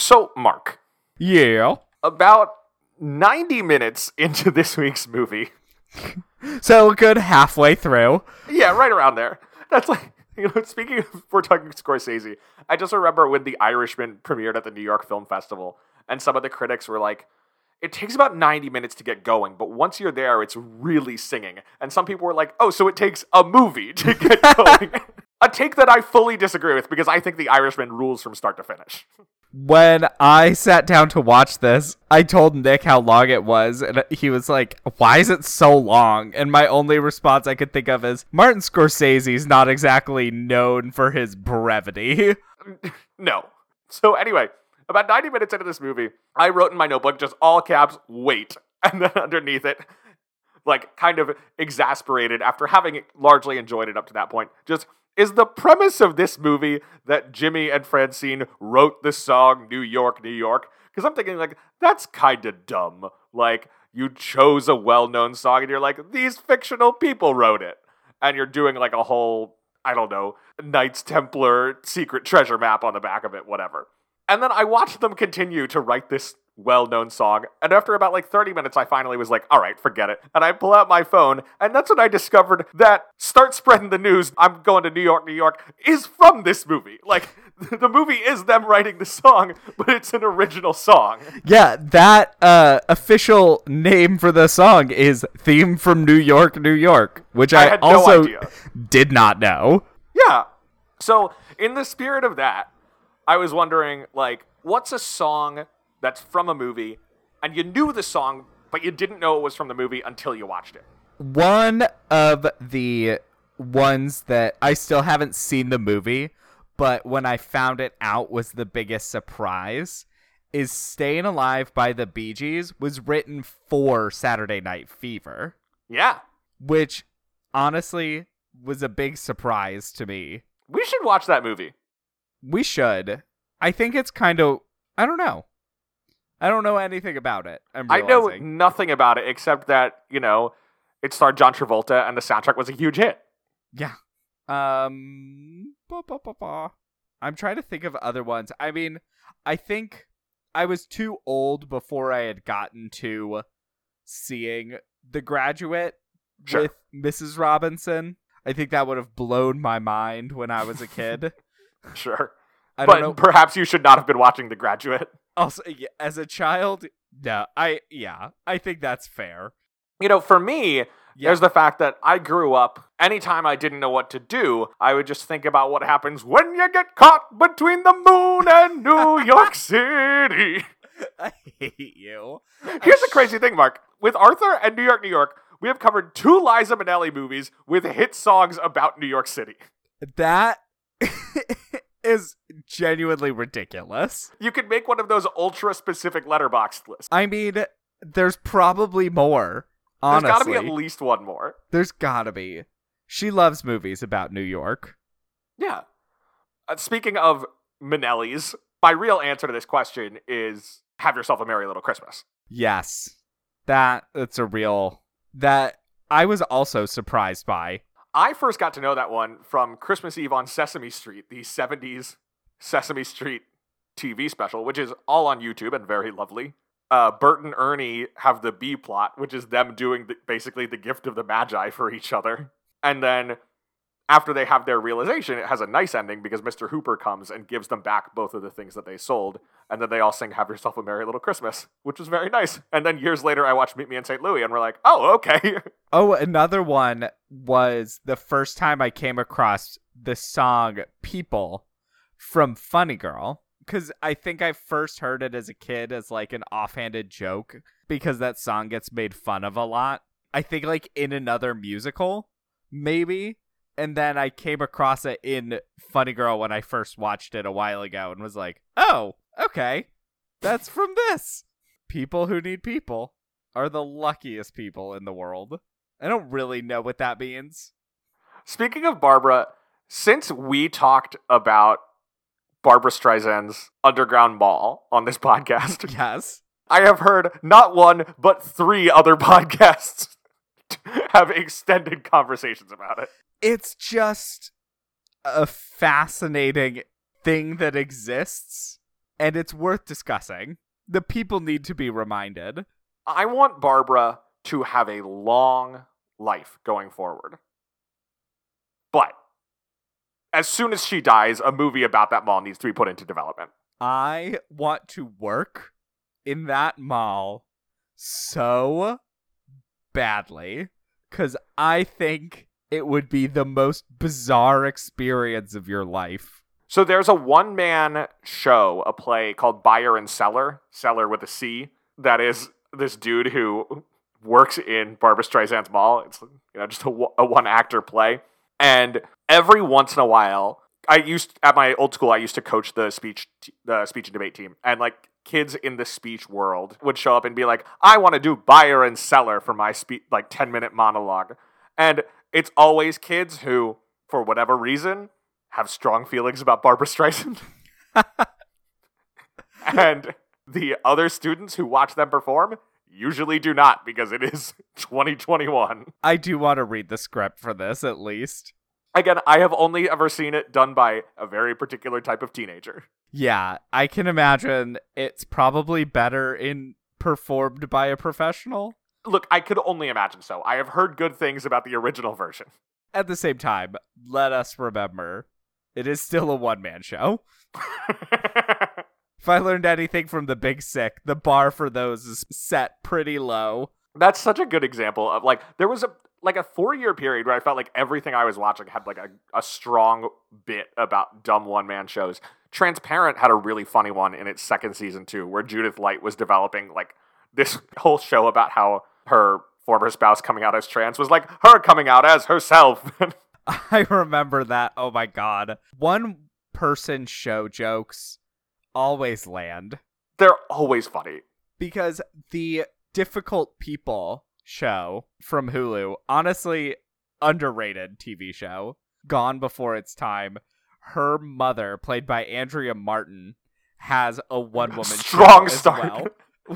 So, Mark, Yeah. about 90 minutes into this week's movie, So a good halfway through. yeah, right around there. That's like, you know, speaking of, we're talking Scorsese, I just remember when The Irishman premiered at the New York Film Festival, and some of the critics were like, it takes about 90 minutes to get going, but once you're there, it's really singing. And some people were like, oh, so it takes a movie to get going. A take that I fully disagree with because I think The Irishman rules from start to finish. When I sat down to watch this, I told Nick how long it was, and he was like, Why is it so long? And my only response I could think of is Martin Scorsese's not exactly known for his brevity. no. So anyway, about 90 minutes into this movie, I wrote in my notebook just all caps, wait. And then underneath it, like kind of exasperated after having largely enjoyed it up to that point, just is the premise of this movie that Jimmy and Francine wrote the song New York, New York? Because I'm thinking, like, that's kind of dumb. Like, you chose a well known song and you're like, these fictional people wrote it. And you're doing like a whole, I don't know, Knights Templar secret treasure map on the back of it, whatever. And then I watched them continue to write this well known song. And after about like 30 minutes, I finally was like, all right, forget it. And I pull out my phone. And that's when I discovered that Start Spreading the News, I'm going to New York, New York, is from this movie. Like, the movie is them writing the song, but it's an original song. Yeah, that uh, official name for the song is Theme from New York, New York, which I I, had no also did not know. Yeah. So, in the spirit of that, I was wondering, like, what's a song that's from a movie and you knew the song, but you didn't know it was from the movie until you watched it? One of the ones that I still haven't seen the movie, but when I found it out was the biggest surprise is Staying Alive by the Bee Gees was written for Saturday Night Fever, Yeah. which honestly was a big surprise to me. We should watch that movie. We should. I think it's kind of I don't know. I don't know anything about it. I know nothing about it except that, you know, it starred John Travolta and the soundtrack was a huge hit. Yeah. Um. ba, ba, ba, ba. I'm trying to think of other ones. I mean, I think I was too old before I had gotten to seeing The Graduate Sure. with Mrs. Robinson. I think that would have blown my mind when I was a kid. Sure. I but don't know. perhaps you should not have been watching The Graduate. Also, yeah, as a child, no, I yeah, I think that's fair. You know, for me, Yeah. there's the fact that I grew up, anytime I didn't know what to do, I would just think about what happens when you get caught between the moon and New York City. I hate you. Here's the crazy thing, Mark. With Arthur and New York, New York, we have covered two Liza Minnelli movies with hit songs about New York City. That is genuinely ridiculous. You could make one of those ultra specific Letterboxd lists. I mean, there's probably more. Honestly, There's got to be at least one more. There's gotta be. She loves movies about New York. Yeah. Uh, speaking of Minnelli's, my real answer to this question is have yourself a merry little Christmas. Yes, that that's a real that I was also surprised by. I first got to know that one from Christmas Eve on Sesame Street, the 70s Sesame Street TV special, which is all on YouTube and very lovely. Uh, Bert and Ernie have the B plot, which is them doing the, basically the gift of the Magi for each other. And then after they have their realization, it has a nice ending because Mr. Hooper comes and gives them back both of the things that they sold. And then they all sing Have Yourself a Merry Little Christmas, which was very nice. And then years later, I watched Meet Me in St. Louis and we're like, oh, okay. Oh, another one was the first time I came across the song People from Funny Girl. Because I think I first heard it as a kid as like an offhanded joke because that song gets made fun of a lot. I think like in another musical, maybe. And then I came across it in Funny Girl when I first watched it a while ago and was like, oh, okay. That's from this. People who need people are the luckiest people in the world. I don't really know what that means. Speaking of Barbara, since we talked about Barbra Streisand's Underground Mall on this podcast, Yes. I have heard not one, but three other podcasts have extended conversations about it. It's just a fascinating thing that exists and it's worth discussing. The people need to be reminded. I want Barbra to have a long life going forward. But as soon as she dies, a movie about that mall needs to be put into development. I want to work in that mall so badly because I think it would be the most bizarre experience of your life. So there's a one man show, a play called Buyer and Cellar, Cellar with a C, that is this dude who works in Barbra Streisand's mall. It's you know just a, a one actor play, and every once in a while, I used at my old school. I used to coach the speech the speech and debate team, and like kids in the speech world would show up and be like, "I want to do buyer and cellar for my speech like ten minute monologue," and it's always kids who, for whatever reason, have strong feelings about Barbra Streisand. and the other students who watch them perform usually do not because it is 2021. I do want to read the script for this at least. Again, I have only ever seen it done by a very particular type of teenager. Yeah, I can imagine it's probably better in performed by a professional. Look, I could only imagine so. I have heard good things about the original version. At the same time, let us remember it is still a one man show. if I learned anything from The Big Sick, the bar for those is set pretty low. That's such a good example of like there was a like a four year period where I felt like everything I was watching had like a, a strong bit about dumb one man shows. Transparent had a really funny one in its second season too, where Judith Light was developing like this whole show about how her former spouse coming out as trans was like her coming out as herself. I remember that. Oh my god. One person show jokes always land. They're always funny. Because the difficult people show from Hulu, honestly, underrated TV show, gone before its time. Her mother, played by Andrea Martin, has a one woman strong start. Well.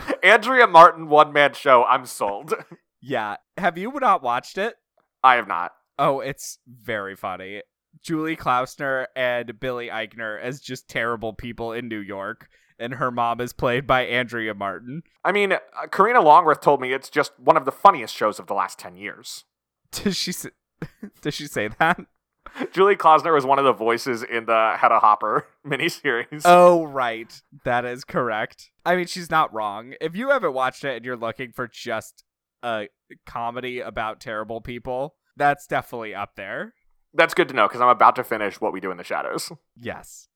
Andrea Martin one man show. I'm sold. Yeah. Have you not watched it? I have not. Oh, it's very funny. Julie Klausner and Billy Eichner as just terrible people in New York, and her mom is played by Andrea Martin. I mean, uh, Karina Longworth told me it's just one of the funniest shows of the last 10 years. Does she say, does she say that? Julie Klausner was one of the voices in the Hedda Hopper miniseries. Oh, right. That is correct. I mean, she's not wrong. If you haven't watched it and you're looking for just a comedy about terrible people, that's definitely up there. That's good to know because I'm about to finish What We Do in the Shadows. Yes.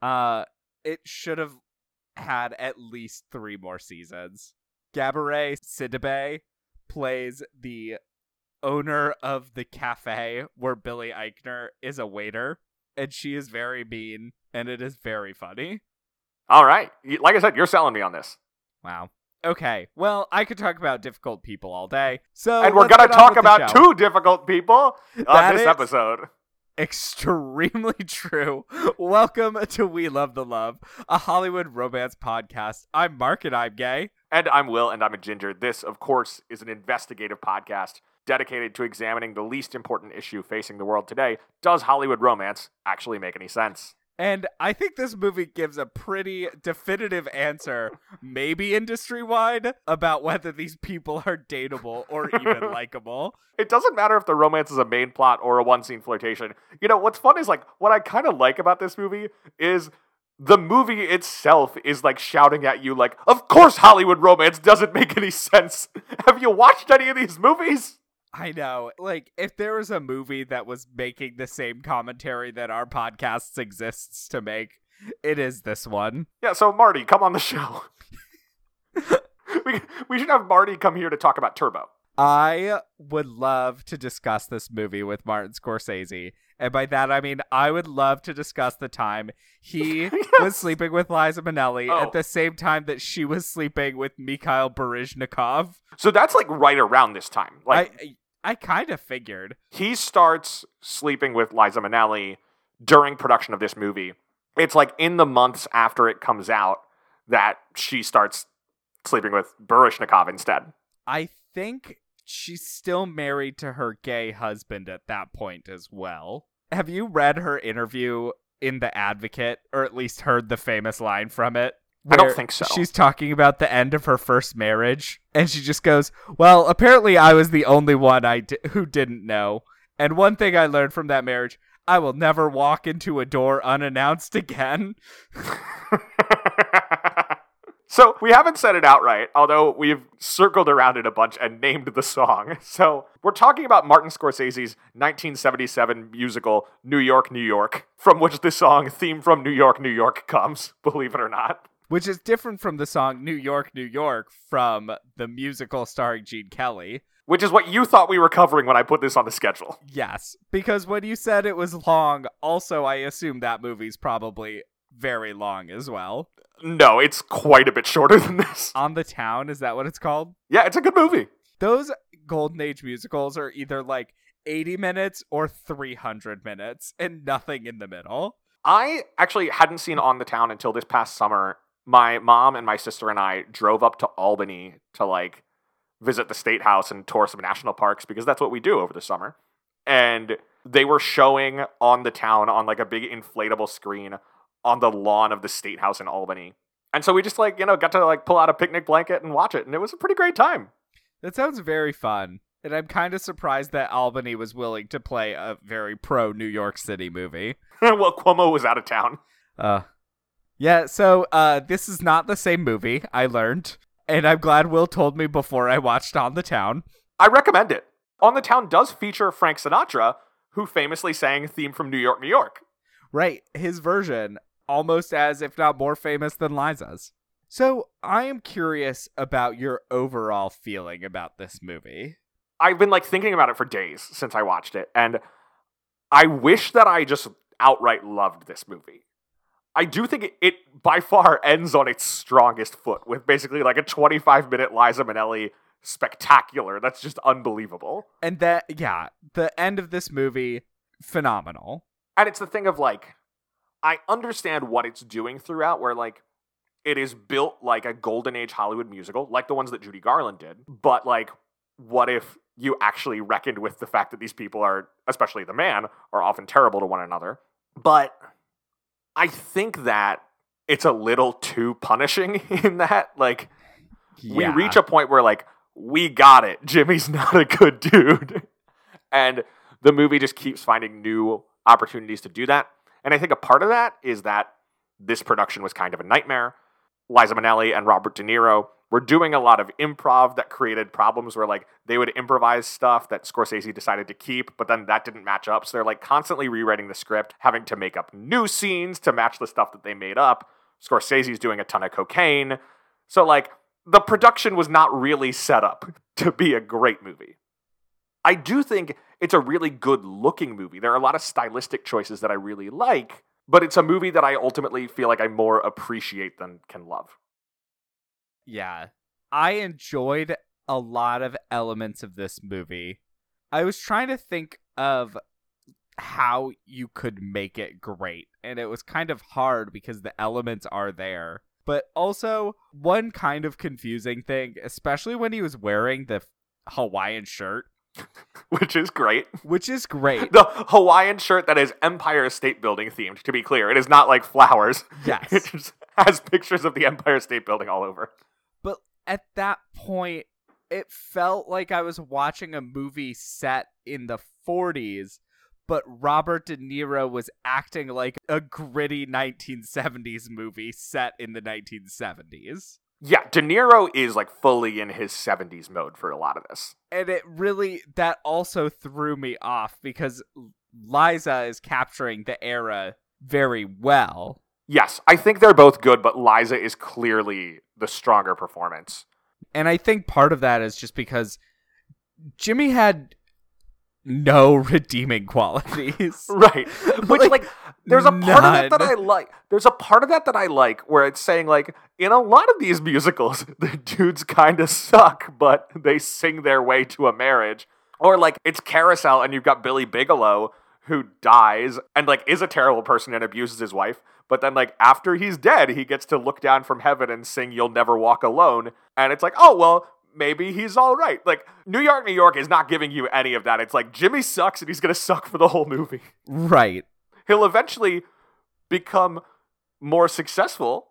Uh, it should have had at least three more seasons. Gabourey Sidibe plays the owner of the cafe where Billy Eichner is a waiter, and she is very mean, and it is very funny. All right. Like I said, you're selling me on this. Wow. Okay, well, I could talk about difficult people all day. So, and we're gonna talk about two difficult people on this episode. Extremely true. Welcome to We Love the Love, a Hollywood romance podcast. I'm Mark and I'm gay. And I'm Will and I'm a ginger. This, of course, is an investigative podcast dedicated to examining the least important issue facing the world today. Does Hollywood romance actually make any sense? And I think this movie gives a pretty definitive answer, maybe industry wide, about whether these people are dateable or even likable. It doesn't matter if the romance is a main plot or a one scene flirtation. You know, what's fun is like, what I kind of like about this movie is the movie itself is like shouting at you, like, of course Hollywood romance doesn't make any sense. Have you watched any of these movies? I know. Like, if there was a movie that was making the same commentary that our podcasts exists to make, it is this one. Yeah, so Marty, come on the show. we, we should have Marty come here to talk about Turbo. I would love to discuss this movie with Martin Scorsese. And by that, I mean, I would love to discuss the time he yes. was sleeping with Liza Minnelli oh. at the same time that she was sleeping with Mikhail Baryshnikov. So that's like right around this time. Like, I, I kind of figured. He starts sleeping with Liza Minnelli during production of this movie. It's like in the months after it comes out that she starts sleeping with Baryshnikov instead. I think she's still married to her gay husband at that point as well. Have you read her interview in The Advocate, or at least heard the famous line from it? I don't think so. She's talking about the end of her first marriage, and she just goes, "Well, apparently I was the only one I di- who didn't know. And one thing I learned from that marriage, I will never walk into a door unannounced again." so we haven't said it outright, although we've circled around it a bunch and named the song. So we're talking about Martin Scorsese's 1977 musical New York, New York, from which the song "Theme from New York, New York" comes. Believe it or not. Which is different from the song New York, New York from the musical starring Gene Kelly. Which is what you thought we were covering when I put this on the schedule. Yes, because when you said it was long, also I assume that movie's probably very long as well. No, it's quite a bit shorter than this. On the Town, is that what it's called? Yeah, it's a good movie. Those Golden Age musicals are either like 80 minutes or 300 minutes and nothing in the middle. I actually hadn't seen On the Town until this past summer. My mom and my sister and I drove up to Albany to like visit the state house and tour some national parks because that's what we do over the summer. And they were showing On the Town on like a big inflatable screen on the lawn of the state house in Albany. And so we just like, you know, got to like pull out a picnic blanket and watch it and it was a pretty great time. That sounds very fun. And I'm kind of surprised that Albany was willing to play a very pro New York City movie. well, Cuomo was out of town. Uh Yeah, so uh this is not the same movie, I learned. And I'm glad Will told me before I watched On the Town. I recommend it. On the Town does feature Frank Sinatra, who famously sang a theme from New York, New York. Right, his version almost as if not more famous than Liza's. So, I am curious about your overall feeling about this movie. I've been like thinking about it for days since I watched it, and I wish that I just outright loved this movie. I do think it, it by far ends on its strongest foot with basically like a 25 minute Liza Minnelli spectacular. That's just unbelievable. And that yeah, the end of this movie phenomenal. And it's the thing of like, I understand what it's doing throughout, where like it is built like a golden age Hollywood musical, like the ones that Judy Garland did. But like, what if you actually reckoned with the fact that these people are, especially the man, are often terrible to one another? But I think that it's a little too punishing in that. Like, we reach a point where like we got it. Jimmy's not a good dude. And the movie just keeps finding new opportunities to do that. And i think a part of that is that this production was kind of a nightmare. Liza minnelli and robert de niro were doing a lot of improv that created problems where like they would improvise stuff that scorsese decided to keep but then that didn't match up so they're like constantly rewriting the script having to make up new scenes to match the stuff that they made up scorsese's doing a ton of cocaine so like the production was not really set up to be a great movie. I do think it's a really good looking movie. There are a lot of stylistic choices that I really like, but it's a movie that I ultimately feel like I more appreciate than can love. Yeah. I enjoyed a lot of elements of this movie. I was trying to think of how you could make it great, and it was kind of hard because the elements are there. But also, one kind of confusing thing, especially when he was wearing the Hawaiian shirt, Which is great. which is great. The Hawaiian shirt that is Empire State Building themed, to be clear. It is not like flowers. Yes. It just has pictures of the Empire State Building all over. But at that point, it felt like I was watching a movie set in the 40s, but Robert De Niro was acting like a gritty 1970s movie set in the 1970s. Yeah, De Niro is like fully in his 70s mode for a lot of this. And it really, that also threw me off because Liza is capturing the era very well. Yes, I think they're both good, but Liza is clearly the stronger performance. And I think part of that is just because Jimmy had no redeeming qualities. Right. Which Like, like, there's a part of that that. I like. There's a part of that that I like where it's saying like in a lot of these musicals the dudes kind of suck but they sing their way to a marriage. Or like it's Carousel and you've got Billy Bigelow who dies and like is a terrible person and abuses his wife, but then like after he's dead he gets to look down from heaven and sing You'll Never Walk Alone and it's like, "Oh, well, maybe he's all right." Like New York, New York is not giving you any of that. It's like Jimmy sucks and he's going to suck for the whole movie Right. he'll eventually become more successful,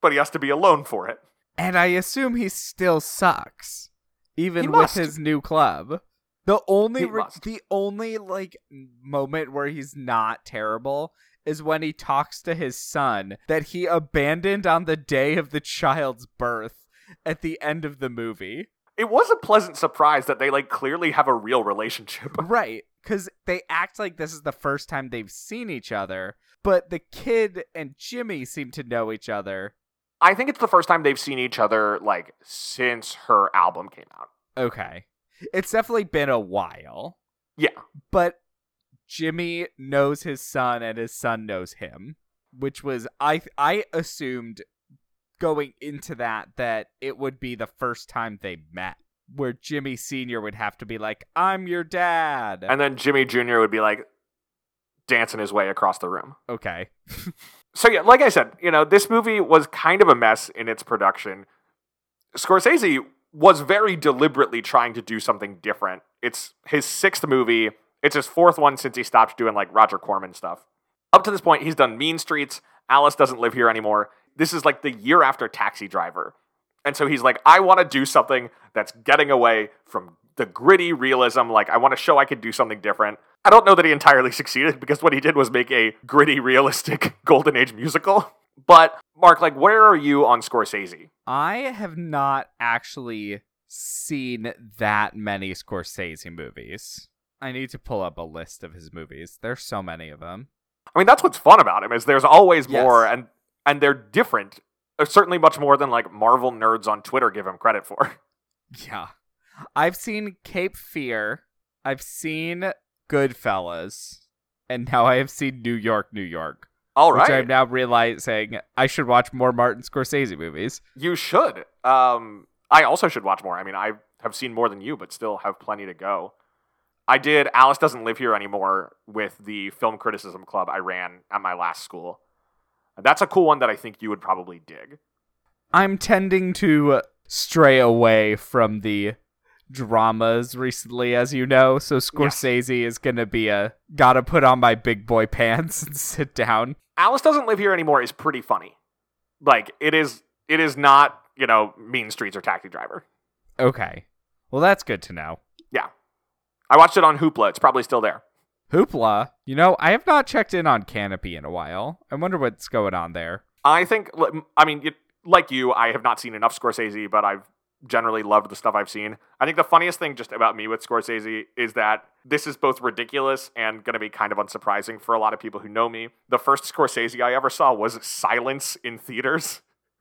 but he has to be alone for it. And I assume he still sucks, even He with must. his new club. The only re- the only like moment where he's not terrible is when he talks to his son that he abandoned on the day of the child's birth at the end of the movie. It was a pleasant surprise that they like clearly have a real relationship. Right, cuz they act like this is the first time they've seen each other, but the kid and Jimmy seem to know each other. I think it's the first time they've seen each other like since her album came out. Okay. It's definitely been a while. Yeah. but Jimmy knows his son and his son knows him, which was I I assumed going into that that it would be the first time they met where Jimmy senior would have to be like I'm your dad. And then Jimmy Jr. would be like dancing his way across the room. okay. So yeah, like I said, you know, this movie was kind of a mess in its production. Scorsese was very deliberately trying to do something different. It's his sixth movie. It's his fourth one since he stopped doing like Roger Corman stuff. Up to this point, he's done Mean Streets. Alice doesn't live here anymore. This is like the year after Taxi Driver. And so he's like, I want to do something that's getting away from the gritty realism. Like, I want to show I could do something different. I don't know that he entirely succeeded because what he did was make a gritty, realistic Golden Age musical. But, Mark, like, where are you on Scorsese? I have not actually seen that many Scorsese movies. I need to pull up a list of his movies. There's so many of them. I mean, that's what's fun about him is there's always Yes. more, and and they're different. Certainly, much more than like Marvel nerds on Twitter give him credit for. Yeah. I've seen Cape Fear. I've seen Goodfellas. And now I have seen New York, New York. All Which I'm now realizing I should watch more Martin Scorsese movies. you should. Um, I also should watch more. I mean, I have seen more than you, but still have plenty to go. I did. Alice doesn't live here anymore with the film criticism club I ran at my last school. That's a cool one that I think you would probably dig. I'm tending to stray away from the dramas recently, as you know. So Scorsese is going to be a gotta put on my big boy pants and sit down. Alice doesn't live here anymore is pretty funny. Like it is. It is not you know Mean Streets or Taxi Driver. Okay. Well, that's good to know. I watched it on Hoopla. It's probably still there. Hoopla. You know, I have not checked in on Kanopy in a while. I wonder what's going on there. I think, I mean, it, like you, I have not seen enough Scorsese, but I've generally loved the stuff I've seen. I think the funniest thing just about me with Scorsese is that this is both ridiculous and going to be kind of unsurprising for a lot of people who know me. The first Scorsese I ever saw was Silence in theaters.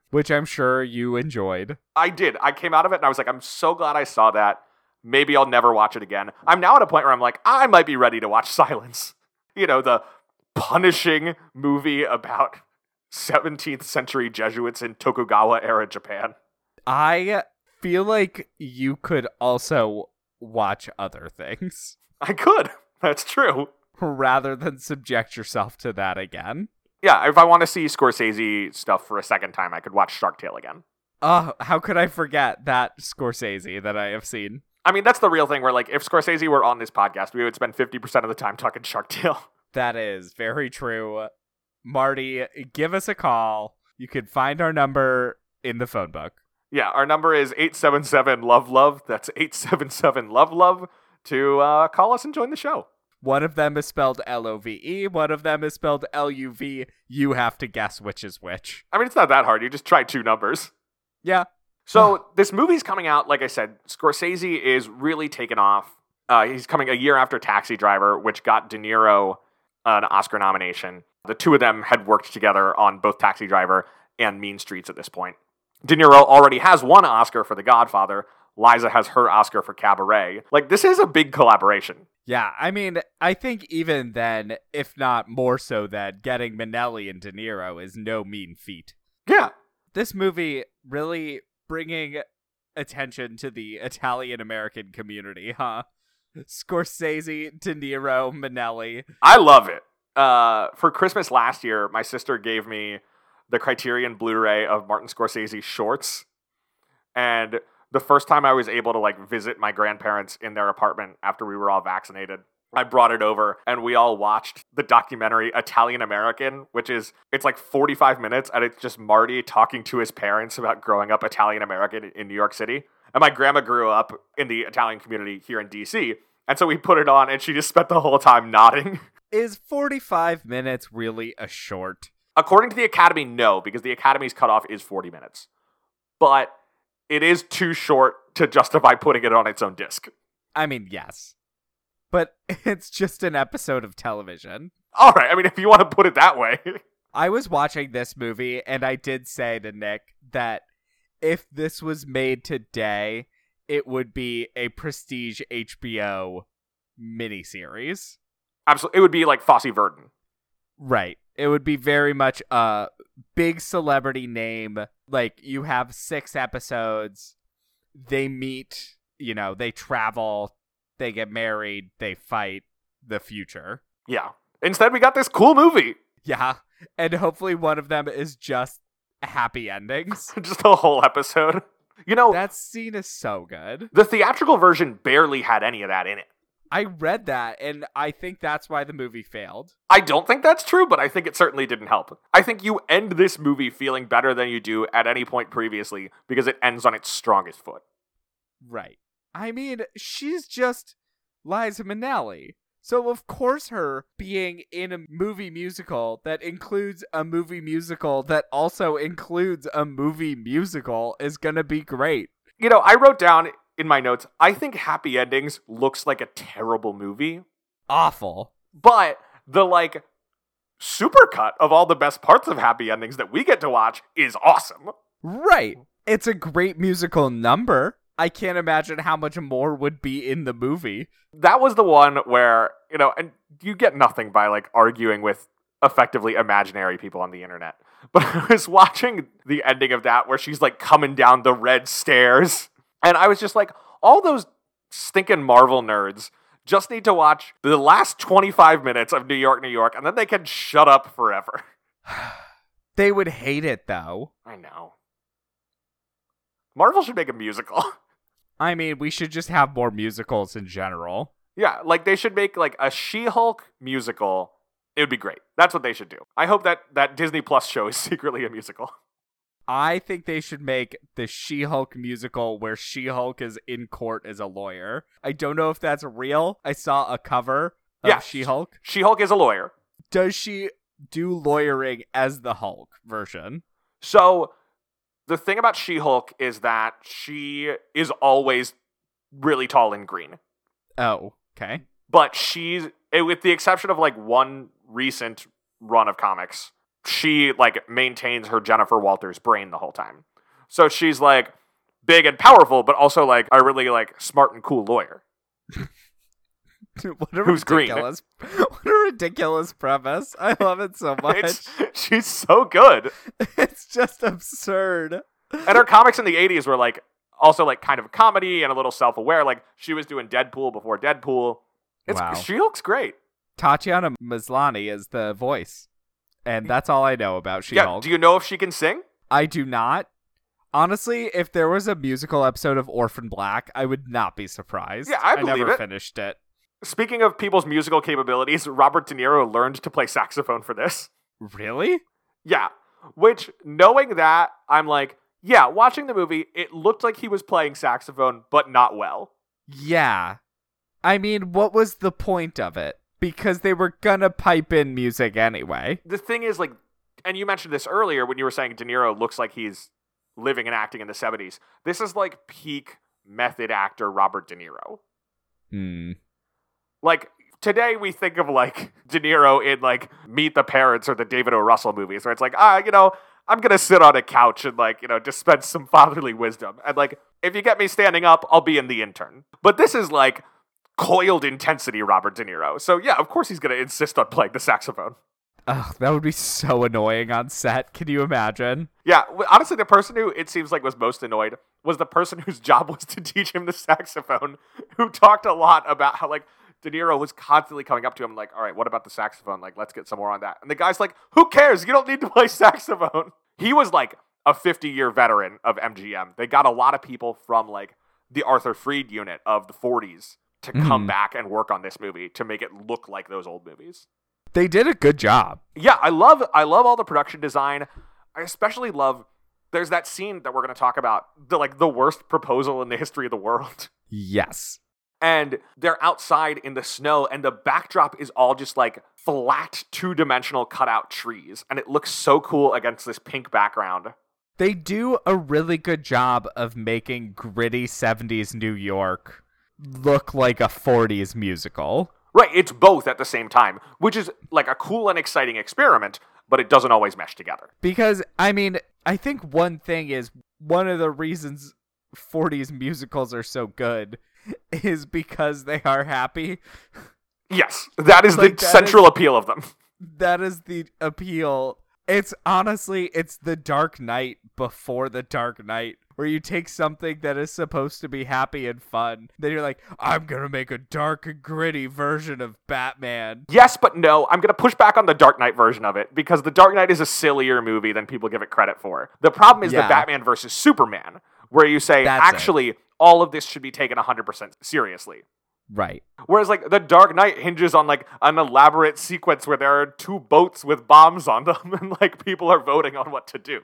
Which I'm sure you enjoyed. I did. I came out of it and I was like, I'm so glad I saw that. Maybe I'll never watch it again. I'm now at a point where I'm like, I might be ready to watch Silence. You know, the punishing movie about 17th century Jesuits in Tokugawa era Japan. I feel like you could also watch other things I could. That's true. rather than subject yourself to that again. Yeah, if I want to see Scorsese stuff for a second time, I could watch Shark Tale again. Oh, how could I forget that Scorsese that I have seen? I mean, that's the real thing where, like, if Scorsese were on this podcast, we would spend 50% of the time talking Shark Tale. That is very true. Marty, give us a call. You can find our number in the phone book. Yeah, our number is 877 Love Love. That's 877 Love Love to uh, call us and join the show. One of them is spelled L O V E, one of them is spelled L U V. You have to guess which is which. I mean, it's not that hard. You just try two numbers. Yeah. So this movie's coming out. Like I said, Scorsese is really taken off. Uh, he's coming a year after Taxi Driver, which got De Niro an Oscar nomination. The two of them had worked together on both Taxi Driver and Mean Streets at this point. De Niro already has one Oscar for The Godfather. Liza has her Oscar for Cabaret. Like, this is a big collaboration. Yeah, I mean, I think even then, if not more so than getting Minnelli and De Niro is no mean feat. Yeah. This movie really bringing attention to the Italian American community, huh? Scorsese, De Niro, Minnelli. I love it. Uh, for Christmas last year, my sister gave me the Criterion Blu-ray of Martin Scorsese shorts, and the first time I was able to like visit my grandparents in their apartment after we were all vaccinated, I brought it over and we all watched the documentary Italian American, which is it's like 45 minutes and it's just Marty talking to his parents about growing up Italian American in New York City. And my grandma grew up in the Italian community here in DC. And so we put it on and she just spent the whole time nodding. Is 45 minutes really a short? According to the Academy, no, because the Academy's cutoff is 40 minutes. But it is too short to justify putting it on its own disc. I mean, yes. But it's just an episode of television. All right, I mean, if you want to put it that way. I was watching this movie and I did say to Nick that if this was made today, it would be a prestige HBO miniseries. Absolutely. It would be like Fosse Verdon. Right. It would be very much a big celebrity name. Like you have six episodes. They meet, you know, they travel, they get married, they fight the future. Yeah. Instead, we got this cool movie. Yeah. And hopefully one of them is just happy endings. Just a whole episode. You know, that scene is so good. the theatrical version barely had any of that in it. I read that and I think that's why the movie failed. I don't think that's true, but I think it certainly didn't help. I think you end this movie feeling better than you do at any point previously because it ends on its strongest foot. Right. I mean, she's just Liza Minnelli. So of course her being in a movie musical that includes a movie musical that also includes a movie musical is going to be great. You know, I wrote down in my notes, I think Happy Endings looks like a terrible movie, Awful. but the like supercut of all the best parts of Happy Endings that we get to watch is awesome. Right. It's a great musical number. I can't imagine how much more would be in the movie. That was the one where, you know, and you get nothing by like arguing with effectively imaginary people on the internet. But I was watching the ending of that where she's like coming down the red stairs. And I was just like, all those stinking Marvel nerds just need to watch the last 25 minutes of New York, New York, and then they can shut up forever. They would hate it though. I know. Marvel should make a musical. I mean, we should just have more musicals in general. Yeah, like they should make like a She-Hulk musical. It would be great. That's what they should do. I hope that that Disney Plus show is secretly a musical. I think they should make the She Hulk musical where She Hulk is in court as a lawyer. I don't know if that's real. I saw a cover of Yeah. She Hulk. She-Hulk is a lawyer. Does she do lawyering as the Hulk version? So the thing about She-Hulk is that she is always really tall and green. Oh, okay. But she's eh, with the exception of like one recent run of comics, she like maintains her Jennifer Walters brain the whole time. So she's like big and powerful, but also like a really like smart and cool lawyer. what a Who's green? ridiculous what a ridiculous premise. I love it so much. It's, she's so good. it's just absurd. And her comics in the 80s were like also like kind of a comedy and a little self-aware. Like she was doing Deadpool before Deadpool. It's Wow. she looks great. Tatiana Maslany is the voice. And that's all I know about She yeah, do you know if she can sing? I do not. Honestly, if there was a musical episode of Orphan Black, I would not be surprised. Yeah, I believe never it. finished it. Speaking of people's musical capabilities, Robert De Niro learned to play saxophone for this. Really? Yeah. Which, knowing that, I'm like, yeah, watching the movie, it looked like he was playing saxophone, but not well. Yeah. I mean, what was the point of it? Because they were gonna pipe in music anyway. The thing is, like, and you mentioned this earlier when you were saying De Niro looks like he's living and acting in the 70s. This is like peak method actor Robert De Niro. Hmm. Like, today we think of like De Niro in like Meet the Parents or the David O. Russell movies, where it's like, ah, you know, I'm gonna sit on a couch and like, you know, dispense some fatherly wisdom. And like, if you get me standing up, I'll be in the intern. But this is like coiled intensity Robert De Niro. So yeah, of course he's gonna insist on playing the saxophone. Ugh, that would be so annoying on set. Can you imagine? Yeah, honestly, the person who it seems like was most annoyed was the person whose job was to teach him the saxophone, who talked a lot about how like De Niro was constantly coming up to him like, "All right, what about the saxophone? Like, let's get some more on that." And the guy's like, "Who cares? You don't need to play saxophone." He was like a 50-year veteran of MGM. They got a lot of people from like the Arthur Freed unit of the 40s to come Mhm. back and work on this movie to make it look like those old movies. They did a good job. Yeah, I love I love all the production design. I especially love there's that scene that we're going to talk about, the like the worst proposal in the history of the world. Yes. And they're outside in the snow and the backdrop is all just like flat two-dimensional cutout trees and it looks so cool against this pink background. They do a really good job of making gritty 70s New York look like a 40s musical. Right, it's both at the same time, which is like a cool and exciting experiment, but it doesn't always mesh together. Because, I mean, I think one thing is one of the reasons 40s musicals are so good is because they are happy. Yes, that is Like, the that central appeal of them. That is the appeal. It's honestly, it's the Dark Knight before the Dark Knight, where you take something that is supposed to be happy and fun, then you're like, I'm gonna make a dark and gritty version of Batman. Yes, but no. I'm going to push back on the Dark Knight version of it because the Dark Knight is a sillier movie than people give it credit for. The problem is Yeah. the Batman versus Superman, where you say, That's it. actually, all of this should be taken 100% seriously. Right. Whereas, like, the Dark Knight hinges on, like, an elaborate sequence where there are two boats with bombs on them and, like, people are voting on what to do.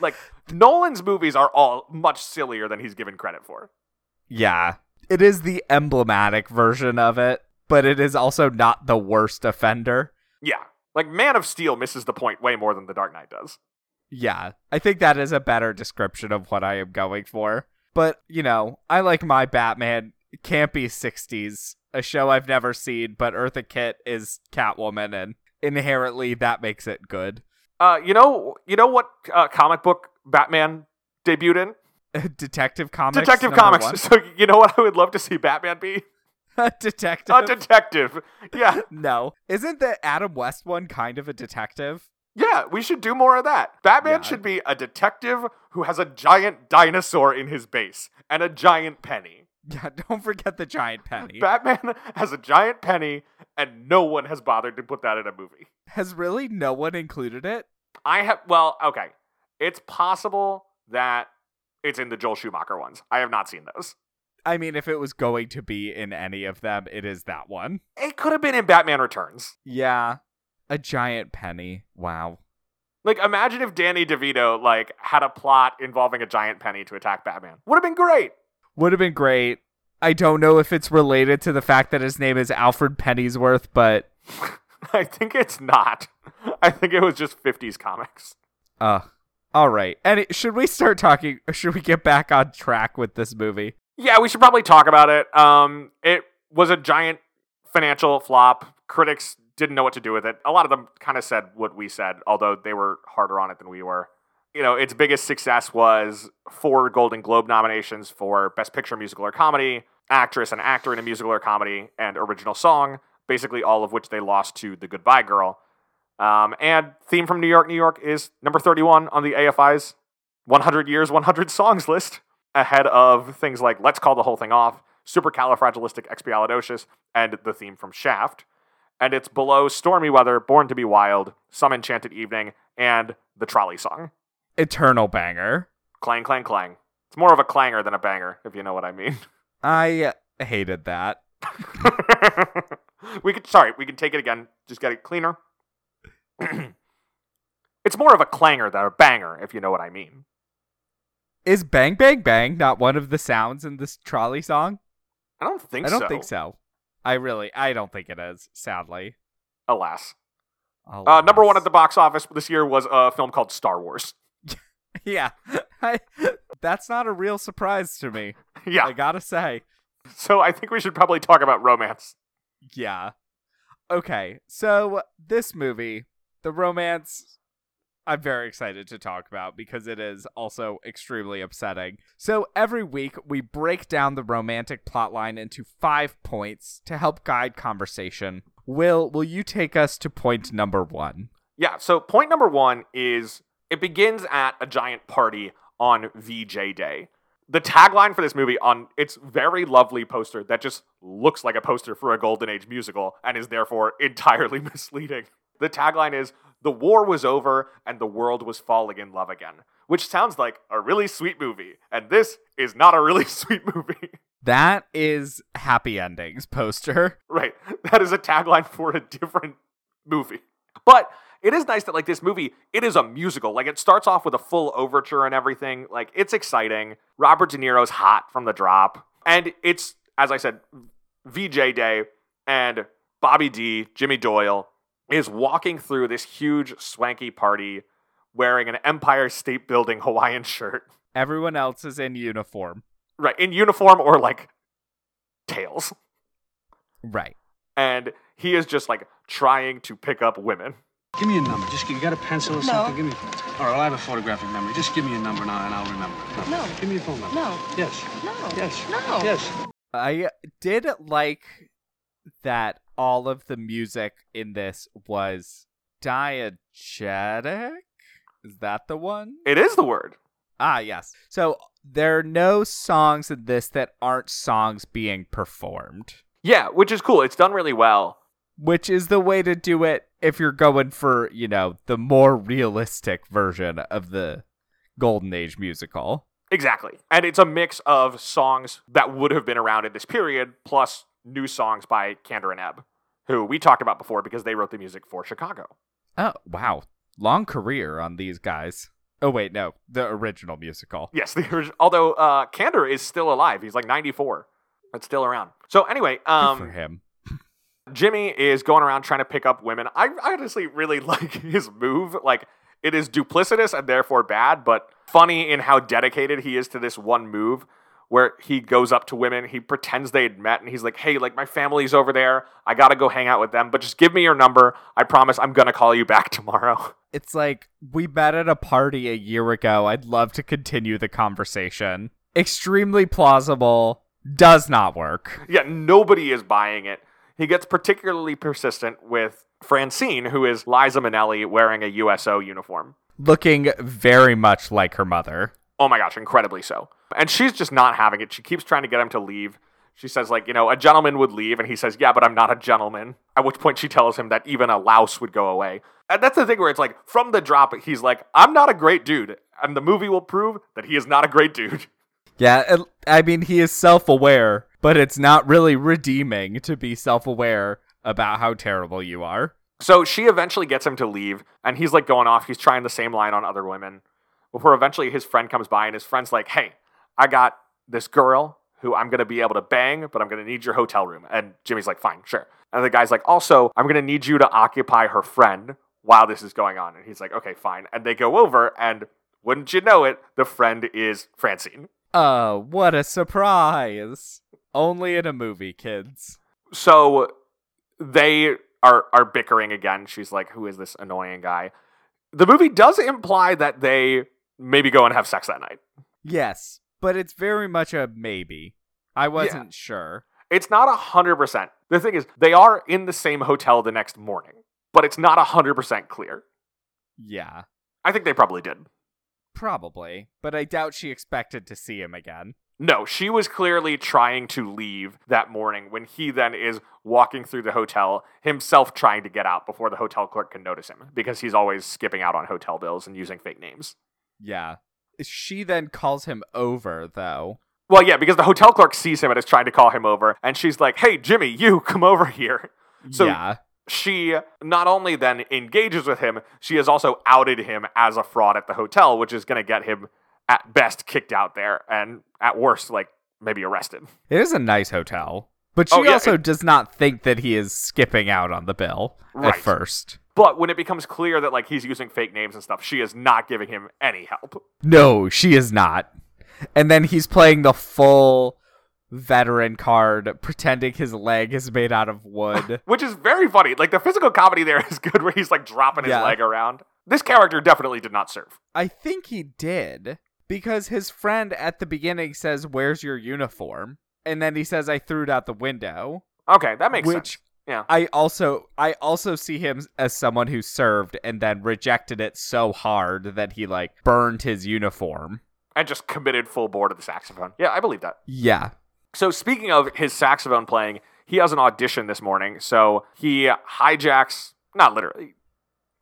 Like, Nolan's movies are all much sillier than he's given credit for. Yeah. It is the emblematic version of it, but it is also not the worst offender. Yeah. Like, Man of Steel misses the point way more than the Dark Knight does. Yeah, I think that is a better description of what I am going for. But, you know, I like my Batman campy 60s, a show I've never seen, but Eartha Kitt is Catwoman, and inherently that makes it good. Uh, you know, you know what uh, comic book Batman debuted in? Detective Comics. Detective Comics. one. So you know what I would love to see Batman be? A detective. A detective. Yeah, no. Isn't the Adam West one kind of a detective? Yeah. We should do more of that. Batman Yeah. should be a detective who has a giant dinosaur in his base and a giant penny. Yeah, don't forget the giant penny. Batman has a giant penny, and no one has bothered to put that in a movie. Has really no one included it? I have. Well, okay. It's possible that it's in the Joel Schumacher ones. I have not seen those. I mean, if it was going to be in any of them, it is that one. It could have been in Batman Returns. Yeah. A giant penny. Wow. Like, imagine if Danny DeVito like had a plot involving a giant penny to attack Batman. Would have been great. Would have been great. I don't know if it's related to the fact that his name is Alfred Pennyworth, but I think it's not. I think it was just 50s comics. uh all right. And it, should we start talking should we get back on track with this movie? Yeah, we should probably talk about it. Um, it was a giant financial flop. Critics didn't know what to do with it. A lot of them kind of said what we said, although they were harder on it than we were. You know, its biggest success was four Golden Globe nominations for Best Picture, Musical, or Comedy, Actress and Actor in a Musical or Comedy, and Original Song, basically all of which they lost to The Goodbye Girl. Um, and Theme from New York, New York is number 31 on the AFI's 100 Years, 100 Songs list, ahead of things like Let's Call the Whole Thing Off, Supercalifragilisticexpialidocious, and the theme from Shaft. And it's below Stormy Weather, Born to Be Wild, Some Enchanted Evening, and the Trolley Song. Eternal banger. Clang, clang, clang. It's more of a clanger than a banger, if you know what I mean. I hated that. we could, sorry, we can take it again. Just get it cleaner. it's more of a clanger than a banger, if you know what I mean. Is bang bang bang not one of the sounds in this trolley song? I don't think so. I don't so. think so. I really I don't think it is, sadly. Alas. Uh, number one at the box office this year was a film called Star Wars. Yeah. I, that's not a real surprise to me. yeah. I gotta say. So I think we should probably talk about romance. Yeah. Okay, so this movie, the romance, I'm very excited to talk about because it is also extremely upsetting. So every week, we break down the romantic plotline into five points to help guide conversation. Will, will you take us to point number one? Yeah, so point number one is it begins at a giant party on VJ Day. The tagline for this movie on its very lovely poster that just looks like a poster for a Golden Age musical and is therefore entirely misleading. The tagline is The war was over and the world was falling in love again, which sounds like a really sweet movie, and this is not a really sweet movie. That is happy endings poster. Right. That is a tagline for a different movie. But it is nice that like this movie, it is a musical. Like it starts off with a full overture and everything. Like it's exciting. Robert De Niro's hot from the drop. And it's, as I said, VJ Day and Bobby D, Jimmy Doyle, is walking through this huge swanky party wearing an Empire State Building Hawaiian shirt. Everyone else is in uniform. Right, in uniform or like tails. Right. And he is just like trying to pick up women. Give me a number. Just you got a pencil or No. something? Give me. All right, I have a photographic memory. Just give me a number now, and I'll remember. it. No. Give me a phone number. No. Yes. No. Yes. No. Yes. I did like that all of the music in this was diegetic. Is that the one? It is the word. Ah, yes. So there are no songs in this that aren't songs being performed, Yeah, which is cool. It's done really well. which is the way to do it if you're going for, you know, the more realistic version of the Golden Age musical. Exactly. And it's a mix of songs that would have been around in this period, plus new songs by Kander and Ebb, who we talked about before because they wrote the music for Chicago. Oh, wow. Long career on these guys. Oh, wait, no. The original musical. Yes, the orig- although uh, Kander is still alive. He's like 94, but still around. So anyway, Good um, for him. Jimmy is going around trying to pick up women. I I honestly really like his move. Like it is duplicitous and therefore bad, but funny in how dedicated he is to this one move where he goes up to women, he pretends they had met and he's like, "Hey, like my family's over there. I got to go hang out with them, but just give me your number. I promise I'm to call you back tomorrow." It's like we met at a party a year ago. I'd love to continue the conversation. Extremely plausible. Does not work. yeah, nobody is buying it. He gets particularly persistent with Francine, who is Liza Minnelli wearing a USO uniform. Looking very much like her mother. Oh my gosh, incredibly so. And she's just not having it. She keeps trying to get him to leave. She says, like, you know, a gentleman would leave, and he says, yeah, but I'm not a gentleman. At which point she tells him that even a louse would go away. And that's the thing where it's like, from the drop, he's like, I'm not a great dude. And the movie will prove that he is not a great dude. Yeah, I mean, he is self aware, but it's not really redeeming to be self aware about how terrible you are. So she eventually gets him to leave, and he's like going off. He's trying the same line on other women. Before eventually his friend comes by, and his friend's like, Hey, I got this girl who I'm going to be able to bang, but I'm going to need your hotel room. And Jimmy's like, Fine, sure. And the guy's like, Also, I'm going to need you to occupy her friend while this is going on. And he's like, Okay, fine. And they go over, and wouldn't you know it, the friend is Francine. Oh, what a surprise! Only in a movie, kids. So they are are bickering again. She's like, "Who is this annoying guy?" The movie does imply that they maybe go and have sex that night. Yes, but it's very much a maybe. I wasn't sure. It's not a hundred percent. The thing is, they are in the same hotel the next morning, but it's not a hundred percent clear. Yeah, I think they probably did. probably, but I doubt she expected to see him again. No, she was clearly trying to leave that morning when he then is walking through the hotel, himself trying to get out before the hotel clerk can notice him because he's always skipping out on hotel bills and using fake names. Yeah. She then calls him over, though. Well, yeah, because the hotel clerk sees him and is trying to call him over, and she's like, "Hey, Jimmy, you come over here." So yeah. she not only then engages with him, she has also outed him as a fraud at the hotel, which is going to get him at best kicked out there, and at worst, like maybe arrested. It is a nice hotel. But oh, she Oh, yeah, also it- does not think that he is skipping out on the bill Right. at first. But when it becomes clear that like he's using fake names and stuff, she is not giving him any help. No, she is not. And then he's playing the full veteran card, pretending his leg is made out of wood. Which is very funny. Like the physical comedy there is good where he's like dropping his Yeah. leg around. This character definitely did not serve. I think he did because his friend at the beginning says, "Where's your uniform?" And then he says, "I threw it out the window." Okay, that makes Which sense. Yeah. I also I also see him as someone who served and then rejected it so hard that he like burned his uniform. And just committed full bore to the saxophone. Yeah, I believe that. Yeah. So speaking of his saxophone playing, he has an audition this morning. So he hijacks, not literally.